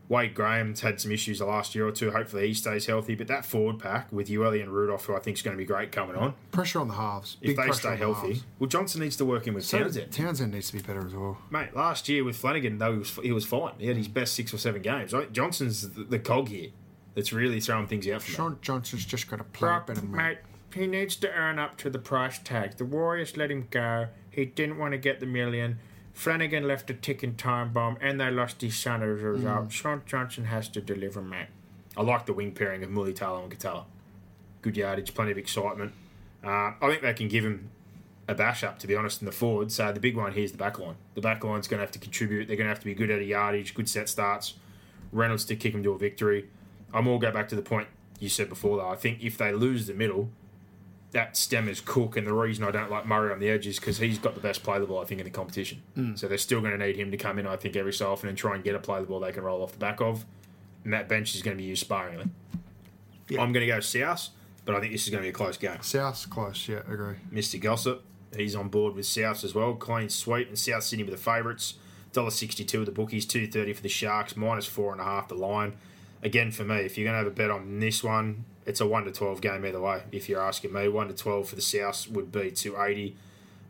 Wade Graham's had some issues the last year or two. Hopefully he stays healthy. But that forward pack with Uele and Rudolf, who I think is going to be great coming on, Pressure on the halves. if Big they stay on the healthy, halves. well, Johnson needs to work in with So Townsend. Townsend needs to be better as well. Mate, last year with Flanagan, though, he was, he was fine. He had his best six or seven games. Right? Johnson's the, the cog here that's really throwing things out for me. Sean Johnson's just got to play Brock, better mate, he needs to earn up to the price tag. The Warriors let him go. He didn't want to get the million. Flanagan left a ticking time bomb, and they lost his son as a result. Sean Johnson has to deliver, mate. I like the wing pairing of Mulitalo and Katala. Good yardage, plenty of excitement. Uh, I think they can give him a bash up, to be honest, in the forward. So the big one here is the back line. The back line's going to have to contribute. They're going to have to be good at a yardage, good set starts. Reynolds to kick him to a victory. I'm all go back to the point you said before, though. I think if they lose the middle, that stem is Cook, and the reason I don't like Murray on the edge is because he's got the best play the ball, I think, in the competition. Mm. So they're still going to need him to come in, I think, every so often and try and get a play the ball they can roll off the back of. And that bench is going to be used sparingly. Yeah. I'm going to go South, but I think this is going to be a close game. South's close, yeah, agree. Mr. Gossip. He's on board with Souths as well. Clean sweep and South Sydney with the favourites. $1.62 with the bookies, two thirty for the Sharks, minus four and a half the line. Again, for me, if you're going to have a bet on this one, it's a one to twelve game either way. If you're asking me, one to twelve for the Souths would be two eighty.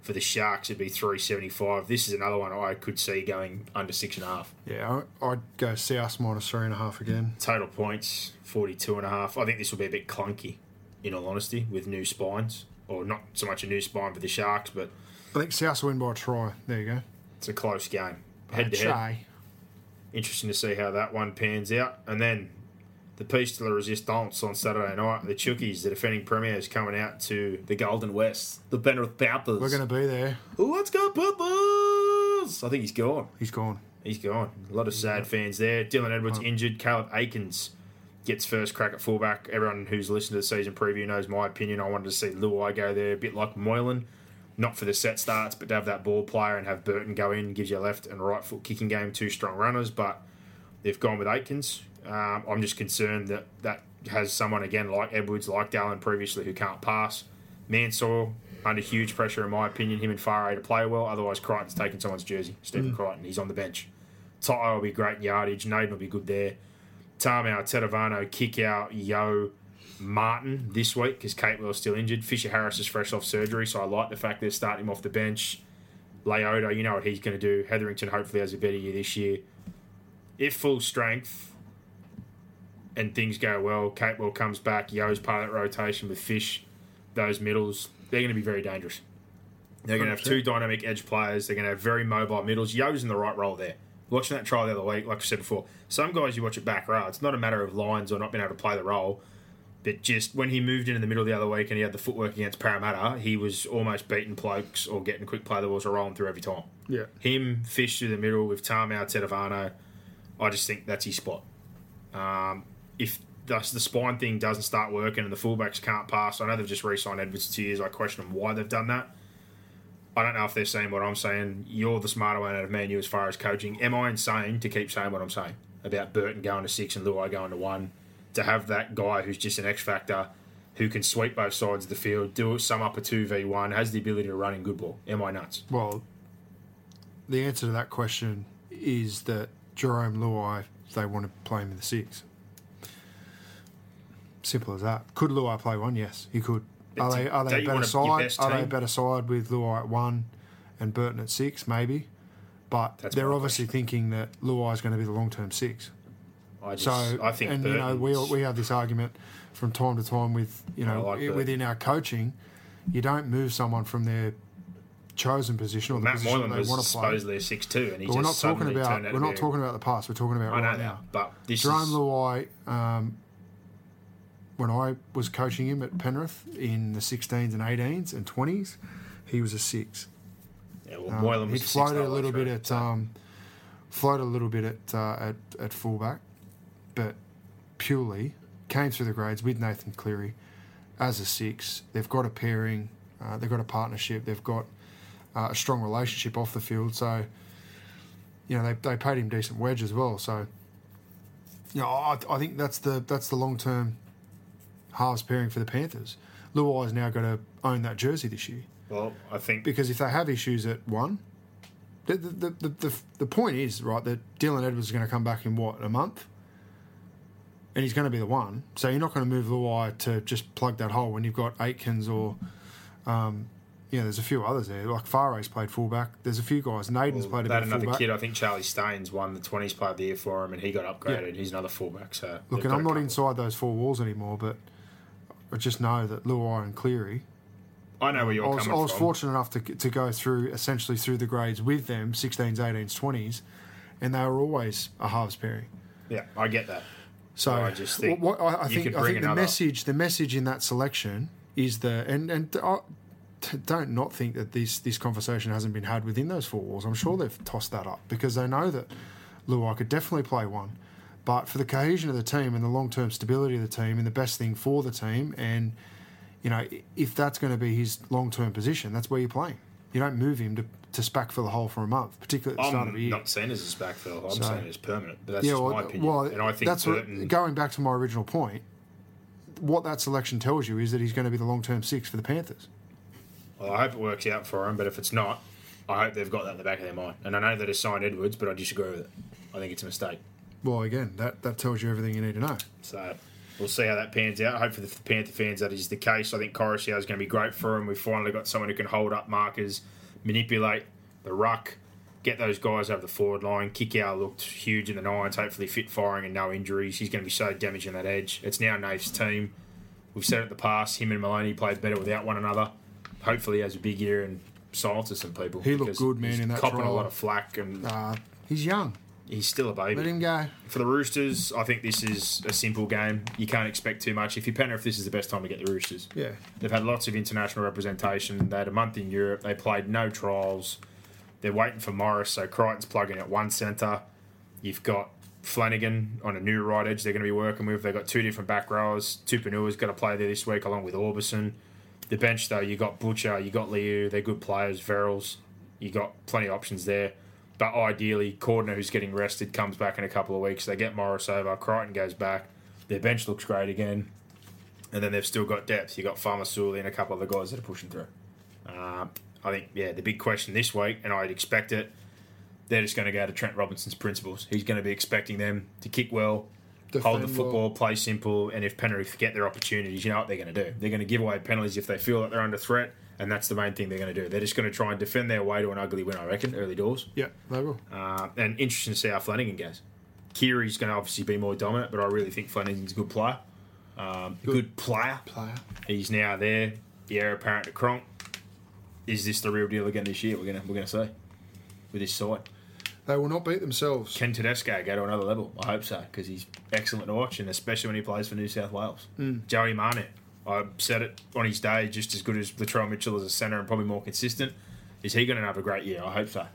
For the Sharks, it'd be three seventy five. This is another one I could see going under six and a half. Yeah, I'd go South minus three and a half again. Total points, 42 and a half. I think this will be a bit clunky, in all honesty, with new spines. Or not so much a new spine for the Sharks, but I think South will win by a try. There you go. it's a close game. Head to head. Interesting to see how that one pans out. And then the piece de la resistance on Saturday night. The Chookies, the defending premiers, coming out to the Golden West. The Penrith Panthers. We're going to be there. Let's go Panthers! I think he's gone. He's gone. He's gone. A lot of sad fans there. Dylan Edwards injured. Caleb Aekins gets first crack at fullback. Everyone who's listened to the season preview knows my opinion. I wanted to see Luai go there, a bit like Moylan. Not for the set starts, but to have that ball player and have Burton go in gives you a left and right foot kicking game, two strong runners. But they've gone with Aekins. Um, I'm just concerned that that has someone again like Edwards, like Dallin previously, who can't pass. Mansour under huge pressure, in my opinion. Him and Farah to play well. Otherwise, Crichton's taking someone's jersey. Stephen Crichton, he's on the bench. Toto will be great in yardage. Naden will be good there. Tamou, Tetevano, kick out, Yeo, Martin this week because Capewell's still injured. Fisher Harris is fresh off surgery, so I like the fact they're starting him off the bench. Leota, you know what he's going to do. Hetherington hopefully has a better year this year. If full strength and things go well, Kate Will comes back. Yeo's part of that rotation with Fish, those middles, they're going to be very dangerous. They're going to have two dynamic edge players. They're going to have very mobile middles. Yeo's in the right role there. Watching that trial the other week, like I said before, some guys you watch it back row. It's not a matter of lines or not being able to play the role, but just when he moved into the middle the other week and he had the footwork against Parramatta, he was almost beating blokes or getting quick play the balls or rolling through every time. Yeah. Him, Fish through the middle with Tamou, Tetevano, I just think that's his spot. Um, if thus the spine thing doesn't start working and the fullbacks can't pass, I know they've just re-signed Edwards to years. I question them why they've done that. I don't know if they're saying what I'm saying. You're the smarter one out of me and you as far as coaching. Am I insane to keep saying what I'm saying about Burton going to six and Luai going to one? To have that guy who's just an X factor, who can sweep both sides of the field, do some up a two v one, has the ability to run in good ball. Am I nuts? Well, the answer to that question is that Jerome Luai, they want to play him in the six. Simple as that. Could Luai play one? Yes, he could. Are they are they better a- your side? Are they team? better side with Luai at one and Burton at six? Maybe, but That's they're obviously thinking that Luai is going to be the long term six. I just, So I think and you know we Burton's- we have this argument from time to time with you know like within our coaching, you don't move someone from their chosen position or the Matt position Moylan they want to play. supposedly a six two, and he But we're not talking about we're not talking about the past. We're talking about I know right that, now. but this Jerome is Luai, um, when I was coaching him at Penrith in the 16s and 18s and 20s, he was a six. yeah, well, Um, Moylan he was floated a little bit at um, floated a little bit at, uh, at at fullback, but purely came through the grades with Nathan Cleary as a six. They've got a pairing, uh, they've got a partnership, they've got uh, a strong relationship off the field. So, you know, they, they paid him decent wedge as well. So, you know, I, I think that's the that's the long term halves pairing for the Panthers. Luai's now got to own that jersey this year well, I think because if they have issues at one, The, the, the, the, the point is, right, that Dylan Edwards is going to come back in what, a month? And he's going to be the one. So you're not going to move Luai to just plug that hole when you've got Aekins or, um, you know, there's a few others there. Like Fare's played fullback. There's a few guys. Naden's played a bit another fullback. kid, I think Charlie Staines won the 20s player of the year for him, and he got upgraded. He's another fullback. So Look, and I'm not couple. inside those four walls anymore, but I just know that Luai and Cleary I know where you're I was, I was from. fortunate enough to, to go through essentially through the grades with them 16s, 18s, 20s, and they were always a halves pairing. Yeah, I get that. So I just think what, what- I, I think I think the message the message in that selection is the and and I, don't not think that this this conversation hasn't been had within those four walls. I'm sure they've tossed that up because they know that Luai could definitely play one. But for the cohesion of the team and the long term stability of the team and the best thing for the team and you know, if that's going to be his long term position, that's where you're playing. You don't move him to, to spack for the hole for a month, particularly at the start of the I'm year. not saying as a backfill. I'm So- saying it's permanent. But that's yeah, just well, my opinion. well, and I think that's Burton, what, going back to my original point. What that selection tells you is that he's going to be the long term six for the Panthers. well, I hope it works out for him. But if it's not, I hope they've got that in the back of their mind. And I know that it's signed Edwards, but I disagree with it. I think it's a mistake. Well, again, that, that tells you everything you need to know. So we'll see how that pans out. Hopefully, for the Panther fans, that is the case. I think Koroisau is going to be great for him. We've finally got someone who can hold up markers, manipulate the ruck, get those guys over the forward line. Kikau looked huge in the nines. Hopefully, fit firing and no injuries. He's going to be so damaging that edge. It's now Nafe's team. We've said it in the past. Him and Maloney played better without one another. Hopefully, he has a big year and silences some people. He looked good, man, in that copping a lot of flack, and Uh, he's young. He's still a baby Let him go. for the Roosters, I think this is a simple game. You can't expect too much. If you're Penrith, this is the best time to get the Roosters. Yeah. They've had lots of international representation. They had a month in Europe. They played no trials. They're waiting for Morris, so Crichton's plugging at one centre. You've got Flanagan on a new right edge they're going to be working with. They've got two different back rowers. Tupouniua's got to play there this week along with Orbison. The bench, though, you got Butcher, you got Liu. They're good players. Verrills, you got plenty of options there. But ideally, Cordner, who's getting rested, comes back in a couple of weeks. They get Morris over. Crichton goes back. Their bench looks great again. And then they've still got depth. You've got Faamausili and a couple of the guys that are pushing through. Uh, I think, yeah, the big question this week, and I'd expect it, they're just going to go to Trent Robinson's principles. He's going to be expecting them to kick well, hold the football, well. play simple, and if Penrith get their opportunities, you know what they're going to do. They're going to give away penalties if they feel that they're under threat, and that's the main thing they're going to do. They're just going to try and defend their way to an ugly win, I reckon, early doors. Yeah, they will. Uh, and interesting to see how Flanagan goes. Keary's going to obviously be more dominant, but I really think Flanagan's a good player. Um, good player. Player. He's now there. The heir apparent to Cronk. Is this the real deal again this year? We're gonna we're gonna see with this side. They will not beat themselves. Can Tedesco go to another level? I hope so because he's excellent to watch, and especially when he plays for New South Wales. Joey Manu, I said it on his day, just as good as Latrell Mitchell as a centre and probably more consistent. Is he going to have a great year? I hope so.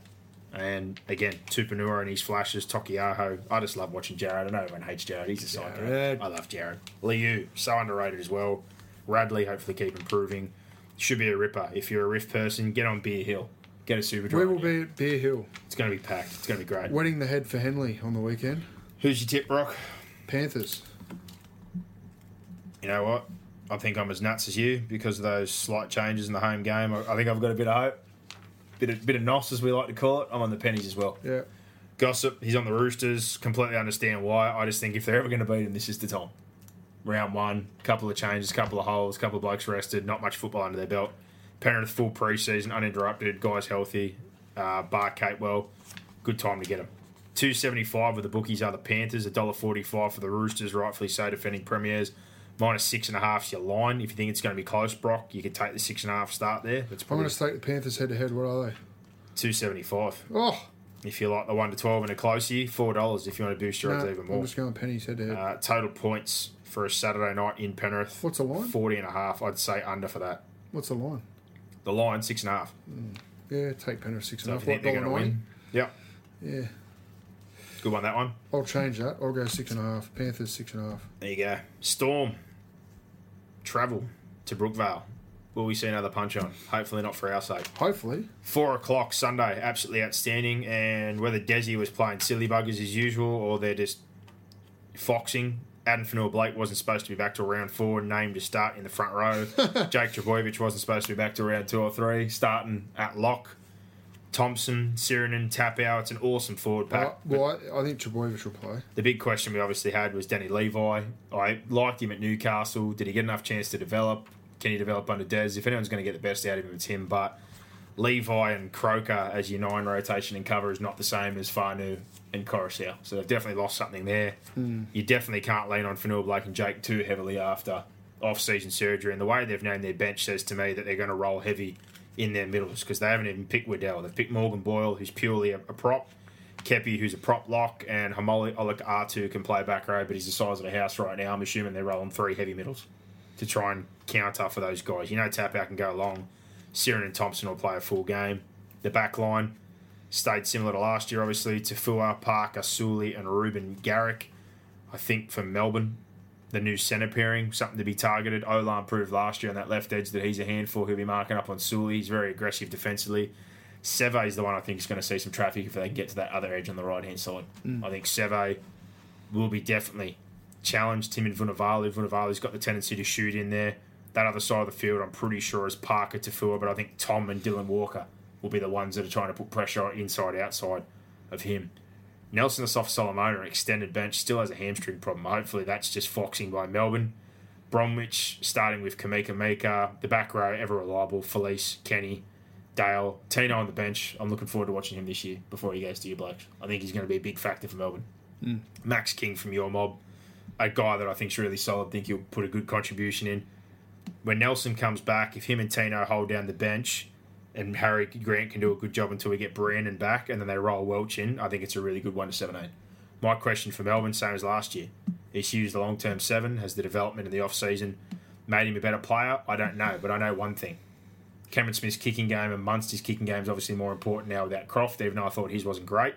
And again, Tupouniua and his flashes, Taukeiaho. I just love watching Jared. I know everyone hates Jared. He's a Jared. I love Jared. Liu, so underrated as well. Radley, hopefully keep improving. Should be a ripper. If you're a Riff person, get on Beer Hill. Get a super drive. We will be at Beer Hill. It's going to be packed. It's going to be great. Wetting the head for Henley on the weekend. Who's your tip, Brock? Panthers. You know what? I think I'm as nuts as you because of those slight changes in the home game. I, I think I've got a bit of hope. Bit of, bit of nos, as we like to call it. I'm on the pennies as well. Yeah. Gossip, he's on the Roosters. Completely understand why. I just think if they're ever going to beat him, this is the time. Round one, couple of changes, couple of holes, couple of blokes rested, not much football under their belt. Penrith full preseason, uninterrupted, guys healthy. Uh, Bar Catewell, good time to get him. Two seventy five with the bookies are the Panthers. $1.45 for the Roosters, rightfully so, defending premiers. Minus six and a half is your line. If you think it's going to be close, Brock, you could take the six and a half start there. It's I'm probably going to take the Panthers head to head. What are they? two seventy five. Oh, If you like the one to twelve and a closey, four dollars. If you want to boost your no, odds even I'm more. just going pennies head to head. Uh, total points for a Saturday night in Penrith. What's the line? 40 and a half. I'd say under for that. What's the line? The line, six and a half. Yeah, take Penrith six So and if a you think What, they're going to $1.90? win. Yep. Yeah. Good one, that one. I'll change that. I'll go six and a half. Panthers six and a half. There you go. Storm. Travel to Brookvale. Will we see another punch on? Hopefully not for our sake. Hopefully. Four o'clock Sunday, absolutely outstanding. And whether Desi was playing silly buggers as usual or they're just foxing, Addin Fonua Blake wasn't supposed to be back to round four, named to start in the front row. Jake Trbojevic wasn't supposed to be back to round two or three, starting at lock. Thompson, Sironen, Taupau. It's an awesome forward pack. Uh, well, I, I think Trbojevic will play. The big question we obviously had was Danny Levi. I liked him at Newcastle. Did he get enough chance to develop? Can he develop under Des? If anyone's going to get the best out of him, it's him. But Levi and Croker as your nine rotation and cover is not the same as Fainu and Coruscant. So they've definitely lost something there. Hmm. You definitely can't lean on Fonua Blake and Jake too heavily after off-season surgery. And the way they've named their bench says to me that they're going to roll heavy in their middles because they haven't even picked Waddell. They've picked Morgan Boyle, who's purely a, a prop. Kepi, who's a prop lock, and Haumole Olakau'atu can play back row, but he's the size of the house right now. I'm assuming they're rolling three heavy middles to try and counter for those guys. You know, Tap out can go long. Siren and Thompson will play a full game. The back line stayed similar to last year, obviously. Tafua, Parker, Suli, and Reuben Garrick. I think for Melbourne, the new centre pairing, something to be targeted. Olam proved last year on that left edge that he's a handful. He'll be marking up on Suli. He's very aggressive defensively. Seve is the one I think is going to see some traffic if they can get to that other edge on the right hand side. Mm. I think Seve will be definitely challenged. Tim and Vunivalu. Vunivalu's got the tendency to shoot in there. That other side of the field, I'm pretty sure, is Parker Tafua, but I think Tom and Dylan Walker will be the ones that are trying to put pressure inside outside of him. Nelson Asofa Solomona, extended bench, still has a hamstring problem. Hopefully, that's just foxing by Melbourne. Bromwich starting with Kamikamica, the back row ever reliable. Felise, Kenny, Dale, Tino on the bench. I'm looking forward to watching him this year before he goes to your blokes. I think he's going to be a big factor for Melbourne. Mm. Max King from your mob, a guy that I think's really solid. think he'll put a good contribution in. When Nelson comes back, if him and Tino hold down the bench, and Harry Grant can do a good job until we get Brandon back, and then they roll Welch in, I think it's a really good one to seven eight. My question for Melbourne, same as last year, is Hughes the long term seven? Has the development in the off season made him a better player? I don't know, but I know one thing. Cameron Smith's kicking game and Munster's kicking game is obviously more important now without Croft, even though I thought his wasn't great.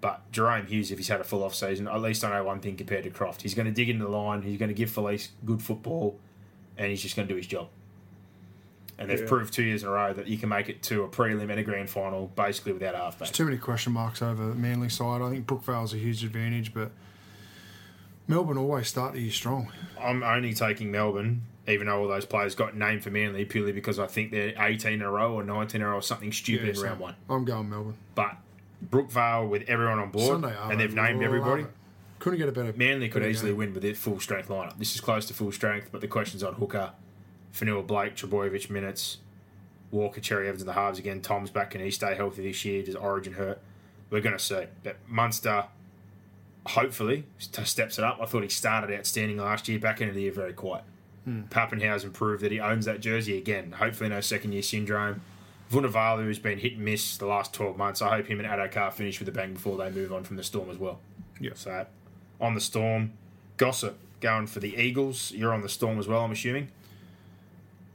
But Jahrome Hughes, if he's had a full off season, at least I know one thing compared to Croft. He's going to dig into the line, he's going to give Felise good football, and he's just going to do his job. And they've Yeah. proved two years in a row that you can make it to a prelim and a grand final basically without a halfback. There's too many question marks over the Manly side. I think Brookvale's a huge advantage, but Melbourne always start the year strong. I'm only taking Melbourne, even though all those players got named for Manly, purely because I think they're 18 in a row or 19 in a row or something stupid in so round one. I'm going Melbourne. But Brookvale with everyone on board, Sunday, and they've named everybody. Couldn't get a better. Manly could easily game. win with their full strength lineup. This is close to full strength, but the question's on Hooker, Fonua Blake, Trbojevic minutes, Walker, Cherry Evans in the halves again. Tom's back. Can he stay healthy this year? Does Origin hurt? We're going to see. But Munster, hopefully, steps it up. I thought he started outstanding last year. Back into the year, very quiet. Hmm. Papenhuyzen proved that he owns that jersey again. Hopefully, no second year syndrome. Vunivalu has been hit and miss the last 12 months. I hope him and Addo-Carr finish with a bang before they move on from the Storm as well. Yeah. So, on the Storm, Gossip going for the Eagles. You're on the Storm as well, I'm assuming.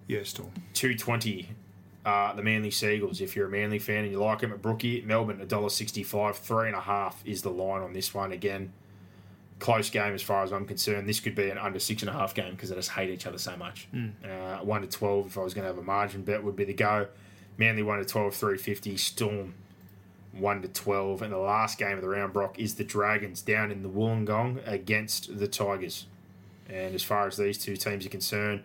Yeah, Storm. 220 uh, the Manly Seagulls. If you're a Manly fan and you like them at Brookie, Melbourne $1.65, three and a half is the line on this one. Again, close game as far as I'm concerned. This could be an under six and a half game because they just hate each other so much. Uh, one to twelve, if I was going to have a margin bet, would be the go. Manly one to 12, 350. Storm one to twelve, and the last game of the round, Brock, is the Dragons down in the Wollongong against the Tigers. And as far as these two teams are concerned,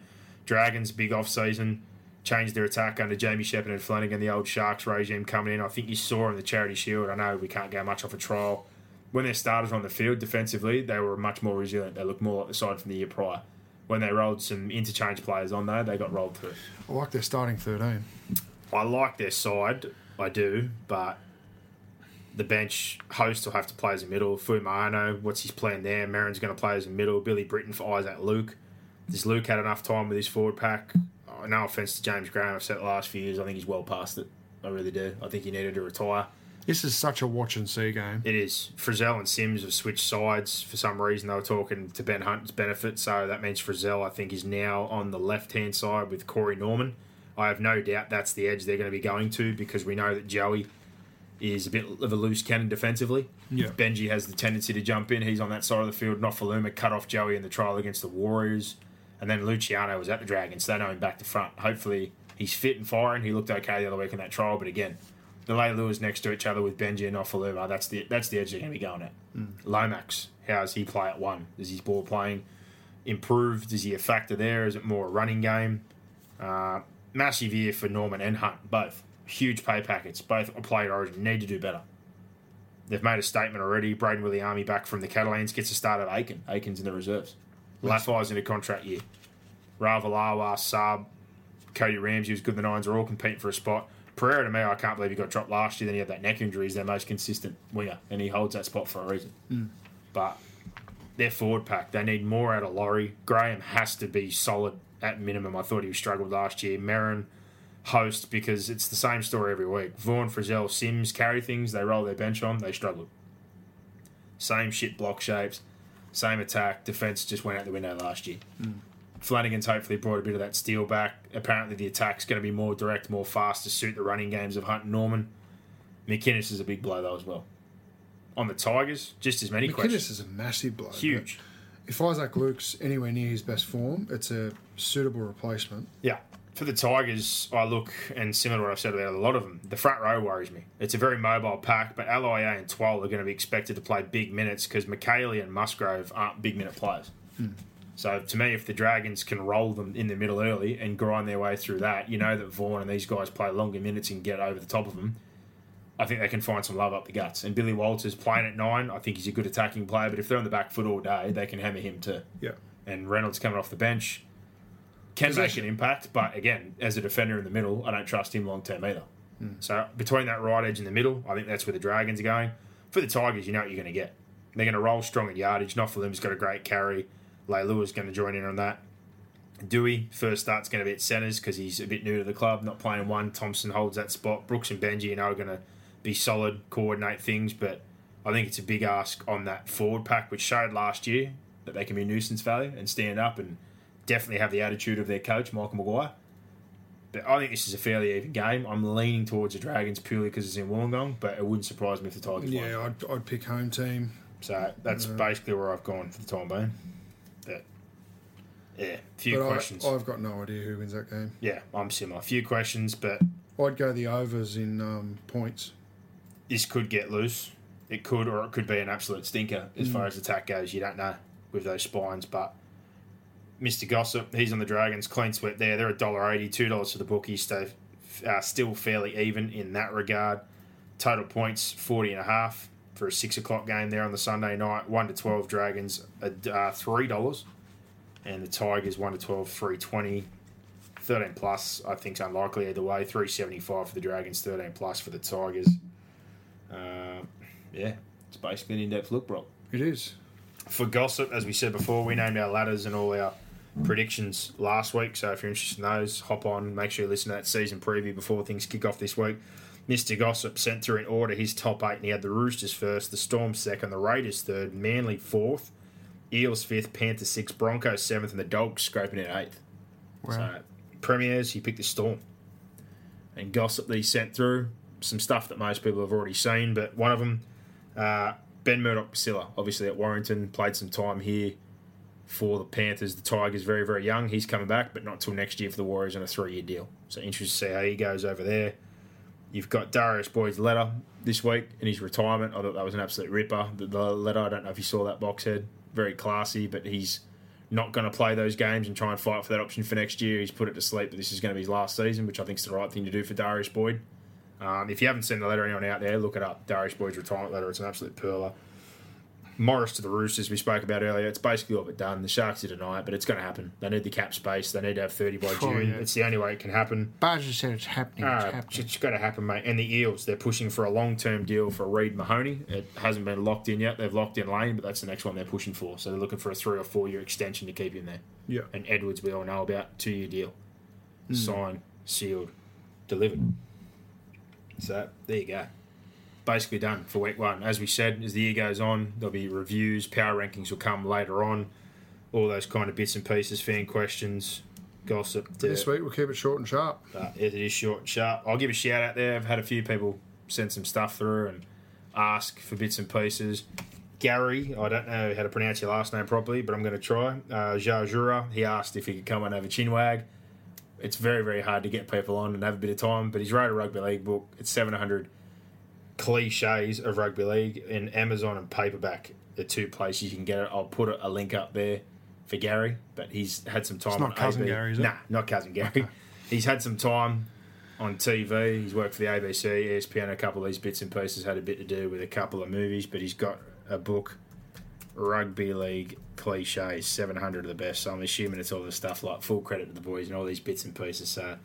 Dragons big off season changed their attack under Jamie Shepard and Flanagan, the old Sharks regime coming in. I think you saw in the Charity Shield. I know we can't go much off a trial. When their starters were on the field defensively, they were much more resilient. They looked more like the side from the year prior. When they rolled some interchange players on there, they got rolled through. I like their starting 13. I like their side, I do, but the bench host will have to play as a middle. Fuimaono, what's his plan there? Marin's going to play as a middle. Billy Britton for Isaac Luke. Does Luke had enough time with his forward pack? Oh, no offense to James Graham, I've said it the last few years. I think he's well past it. I really do. I think he needed to retire. This is such a watch and see game. It is. Frizzell and Sims have switched sides for some reason. They were talking to Ben Hunt's benefit, so that means Frizzell, I think, is now on the left hand side with Corey Norman. I have no doubt that's the edge they're going to be going to because we know that Joey is a bit of a loose cannon defensively. Yeah. Benji has the tendency to jump in. He's on that side of the field. Nofoaluma cut off Joey in the trial against the Warriors. And then Luciano was at the Dragons. So they know him back to front. Hopefully he's fit and firing. He looked okay the other week in that trial. But again, the Lewis next to each other with Benji and Nofoaluma, that's the that's the edge they're going to be going at. Lomax, how does he play at one? Is his ball playing improved? Is he a factor there? Is it more a running game? Uh, massive year for Norman and Hunt, both. huge pay packets. Both played Origin need to do better. They've made a statement already. Braden Williami back from the Catalans gets a start at Aiken. Aiken's in the reserves. Laffey's in a contract year. Ravalawa, Saab, Cody Ramsey, was good the Nines, are all competing for a spot. Pereira, to me, I can't believe he got dropped last year. Then he had that neck injury. He's their most consistent winger, and he holds that spot for a reason. Hmm. But their forward pack, they need more out of Laurie. Graham has to be solid at minimum. I thought he struggled last year. Merrin, host, because it's the same story every week. Vaughan, Frizzell, Sims carry things. They roll their bench on. They struggle. Same shit block shapes, same attack. Defense just went out the window last year. Hmm. Flanagan's hopefully brought a bit of that steel back. Apparently, the attack's going to be more direct, more fast to suit the running games of Hunt and Norman. McInnes is a big blow, though, as well. On the Tigers, just as many questions. McInnes questions. is a massive blow. Huge. If Isaac Luke's anywhere near his best form, it's a suitable replacement. Yeah. For the Tigers, I look, and similar to what I've said about a lot of them, the front row worries me. It's a very mobile pack, but LIA and Twal are going to be expected to play big minutes because Mikaele and Musgrove aren't big minute players. Hmm. So to me, if the Dragons can roll them in the middle early and grind their way through that, you know that Vaughan and these guys play longer minutes and get over the top of them. I think they can find some love up the guts. And Billy Walters playing at nine, I think he's a good attacking player, but if they're on the back foot all day, they can hammer him too Yeah. and Reynolds coming off the bench can make an impact. But again, as a defender in the middle, I don't trust him long term either. Hmm. So between that right edge and the middle, I think that's where the Dragons are going. For the Tigers, you know what you're going to get. They're going to roll strong at yardage. Nofoaluma's got a great carry. Leilua's going to join in on that. Dewey, first start's going to be at centres because he's a bit new to the club, not playing one. Thompson holds that spot. Brooks and Benji, you know, are going to be solid, coordinate things, but I think it's a big ask on that forward pack, which showed last year that they can be nuisance value and stand up and definitely have the attitude of their coach, Michael Maguire. But I think this is a fairly even game. I'm leaning towards the Dragons purely because it's in Wollongong, but it wouldn't surprise me if the Tigers won. Yeah, I'd, I'd pick home team. So that's basically where I've gone for the time being. But yeah, few questions. I, I've got no idea who wins that game. yeah, I'm similar. A few questions, but I'd go the overs in um, points. this could get loose. It could, or it could be an absolute stinker as far as attack goes. You don't know with those spines, but Mr. Gossip, he's on the Dragons, clean sweep there. They're a dollar eighty, two dollars for the bookies. So uh, still fairly even in that regard. Total points forty and a half for a six o'clock game there on the Sunday night. One to twelve Dragons, uh, three dollars, and the Tigers one to 12, 320. 13 plus, I think, is unlikely either way. 375 for the Dragons, 13 plus for the Tigers. Uh, yeah, it's basically an in depth look, Brock. It is. For gossip, as we said before, we named our ladders and all our predictions last week. So if you're interested in those, hop on. Make sure you listen to that season preview before things kick off this week. Mr. Gossip sent through in order his top eight, and he had the Roosters first, the Storm second, the Raiders third, Manly fourth, Eels fifth, Panthers sixth, Broncos seventh, and the Dogs scraping in eighth. So, premiers, he picked the Storm. And gossip that he sent through, some stuff that most people have already seen, but one of them, uh, Ben Murdoch Masila, obviously at Warrington, played some time here for the Panthers. The Tigers, very, very young. He's coming back, but not till next year for the Warriors on a three year deal. So, interested to see how he goes over there. You've got Darius Boyd's letter this week in his retirement. I thought that was an absolute ripper. The, the letter, I don't know if you saw that box head. Very classy, but he's not going to play those games and try and fight for that option for next year. He's put it to sleep that this is going to be his last season, which I think is the right thing to do for Darius Boyd. Um, if you haven't seen the letter, anyone out there, look it up. Darius Boyd's retirement letter. It's an absolute perler. Morris to the Roosters, we spoke about earlier. It's basically all but done. The Sharks did deny it, but it's going to happen. They need the cap space. They need to have 30 by Oh, June. yeah. It's the only way it can happen. Barger said it's happening. It's Uh, happening. it's got to happen, mate. And the Eels, they're pushing for a long term deal for Reed Mahoney. It hasn't been locked in yet. They've locked in Lane, but that's the next one they're pushing for. So they're looking for a three or four year extension to keep him there. Yeah. And Edwards, we all know about, two year deal. Signed, sealed, delivered. So there you go. Basically done for week one. As we said, as the year goes on, there'll be reviews, power rankings will come later on, all those kind of bits and pieces, fan questions, gossip. This week we'll keep it short and sharp. But it is short and sharp. I'll give a shout out there. I've had a few people send some stuff through and ask for bits and pieces. Gary, I don't know how to pronounce your last name properly, but I'm going to try. Uh, Jajura, he asked if he could come and have a chinwag. It's very, very hard to get people on and have a bit of time, but he's wrote a rugby league book. It's 700 cliches of rugby league in Amazon and paperback. The two places you can get it. I'll put a, link up there for Gary, but he's had some time. It's not on cousin AB. Gary, is it? Nah, not cousin Gary. He's had some time on TV. He's worked for the ABC, ESPN, a couple of these bits and pieces had a bit to do with a couple of movies, but he's got a book, Rugby League Cliches, 700 of the best. So I'm assuming it's all the stuff like full credit to the boys and all these bits and pieces. So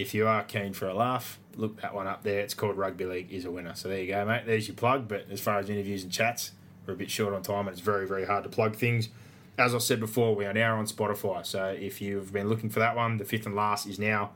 if you are keen for a laugh, look that one up there. It's called Rugby League is a winner. So there you go, mate. There's your plug. But as far as interviews and chats, we're a bit short on time and it's very, very hard to plug things. As I said before, we are now on Spotify. So if you've been looking for that one, the fifth and last is now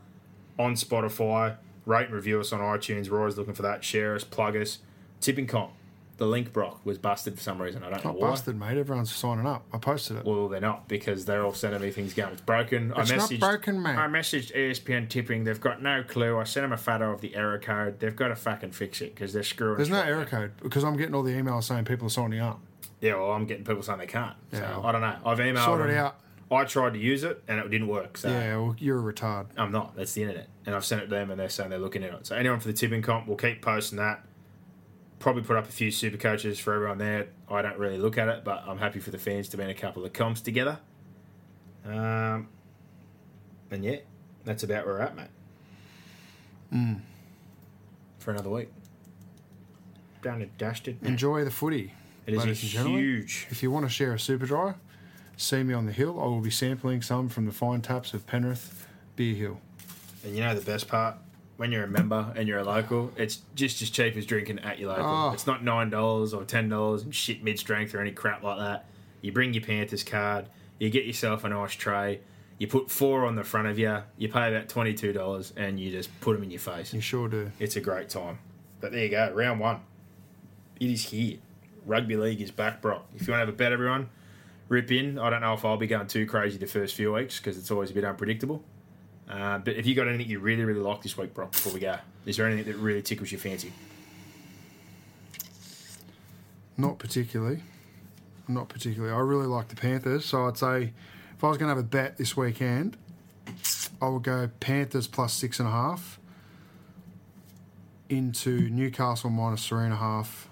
on Spotify. Rate and review us on iTunes. Always looking for that. Share us, plug us. Tipping comp. The link, Brock, was busted for some reason. I don't Not know why. busted, mate. Everyone's signing up. I posted it. Well, they're not because they're all sending me things going. It's broken. It's I not messaged, broken, mate. I messaged ESPN tipping. They've got no clue. I sent them a photo of the error code. They've got to fucking fix it because they're screwing. There's no error code because I'm getting all the emails saying people are signing up. Yeah, well, I'm getting people saying they can't. So Yeah. I don't know. I've emailed Sort it out. I tried to use it and it didn't work. So Yeah, well, you're a retard. I'm not. That's the internet. And I've sent it to them and they're saying they're looking at it. So anyone for the tipping comp, we'll keep posting that. Probably put up a few super coaches for everyone there. I don't really look at it, but I'm happy for the fans to be in a couple of comps together. Um, and yeah, that's about where we're at, mate. For another week. Down and dashed it. Enjoy the footy, It is a ladies and gentlemen. huge. If you want to share a super dry, see me on the hill. I will be sampling some from the fine taps of Penrith Beer Hill. And you know the best part? When you're a member and you're a local, it's just as cheap as drinking at your local. Oh. It's not nine dollars or ten dollars and shit mid strength or any crap like that. You bring your Panthers card, you get yourself a nice tray, you put four on the front of you, you pay about twenty two dollars, and you just put them in your face. You sure do. It's a great time. But there you go, round one. It is here. Rugby league is back, bro. If you want to have a bet, everyone, rip in. I don't know if I'll be going too crazy the first few weeks because it's always a bit unpredictable. Uh, but if you got anything you really, really like this week, bro, before we go, is there anything that really tickles your fancy? Not particularly. Not particularly. I really like the Panthers, so I'd say if I was going to have a bet this weekend, I would go Panthers plus six and a half into Newcastle minus three and a half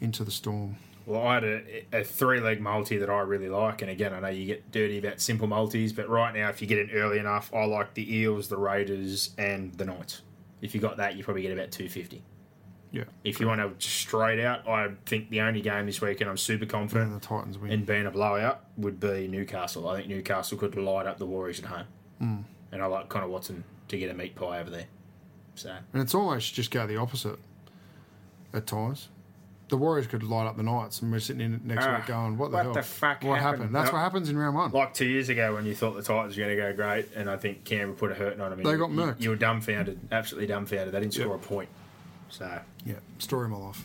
into the Storm. Well, I had a, a three leg multi that I really like, and again, I know you get dirty about simple multis, but right now, if you get in early enough, I like the Eels, the Raiders, and the Knights. If you got that, you probably get about two fifty. Yeah. If you want to straight out, I think the only game this weekend I'm super And confident the Titans win. in being a blowout would be Newcastle. I think Newcastle could light up the Warriors at home, Hmm. and I like Connor Watson to get a meat pie over there. So And it's almost just go the opposite at times. The Warriors could light up the Knights, and we're sitting in next Ah, week going, "What the what hell? the fuck What happened?" happened? That's No. what happens in round one. like two years ago when you thought the Titans were going to go great, and I think Canberra put a hurting on them. They you, got murked. You, were dumbfounded, absolutely dumbfounded. They didn't Yep. score a point. So yeah, story of my life.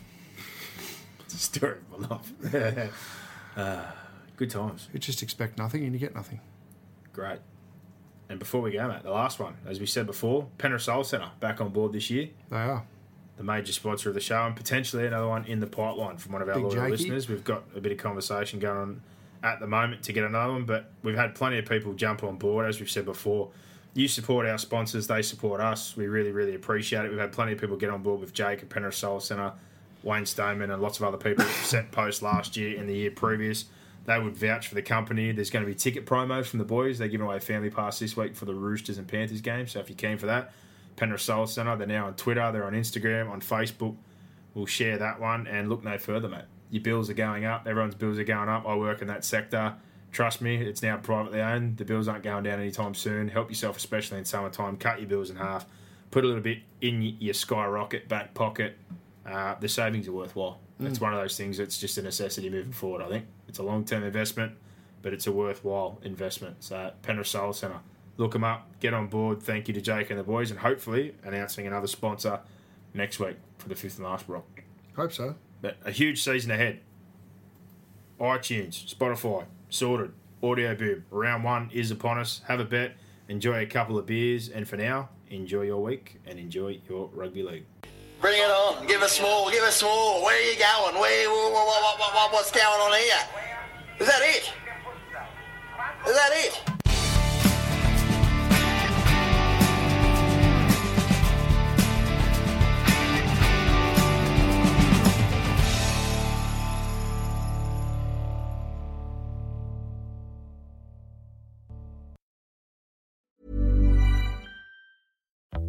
story of my life. uh, good times, You just expect nothing and you get nothing. great. And before we go, mate, the last one, as we said before, Penrith Soul Centre back on board this year. They are. The major sponsor of the show, and potentially another one in the pipeline from one of our Big loyal Jakey. listeners. We've got a bit of conversation going on at the moment to get another one, but we've had plenty of people jump on board, as we've said before. You support our sponsors, they support us. We really, really appreciate it. We've had plenty of people get on board with Jake at Penrith Soul Centre, Wayne Stoneman, and lots of other people sent posts last year and the year previous. They would vouch for the company. There's going to be ticket promos from the boys. They're giving away a family pass this week for the Roosters and Panthers game. So if you're keen for that, Penrith Soul Centre. They're now on Twitter, they're on Instagram, on Facebook. We'll share that one and look no further, mate. Your bills are going up. Everyone's bills are going up. I work in that sector. Trust me, it's now privately owned. The bills aren't going down anytime soon. Help yourself, especially in summertime. Cut your bills in half. Put a little bit in your skyrocket back pocket. Uh, the savings are worthwhile. It's one of those things that's just a necessity moving forward, I think. It's a long term investment, but it's a worthwhile investment. So, Penrith Soul Centre look them up, get on board. Thank you to Jake and the boys, and hopefully announcing another sponsor next week for the fifth and last block. Hope so. But a huge season ahead. iTunes, Spotify, sorted. Audio boom. Round one is upon us. Have a bet. Enjoy a couple of beers, and for now, enjoy your week and enjoy your rugby league. Bring it on. Give us more. Give us more. Where are you going? Where? What, what, what, what, what's going on here? Is that it? Is that it?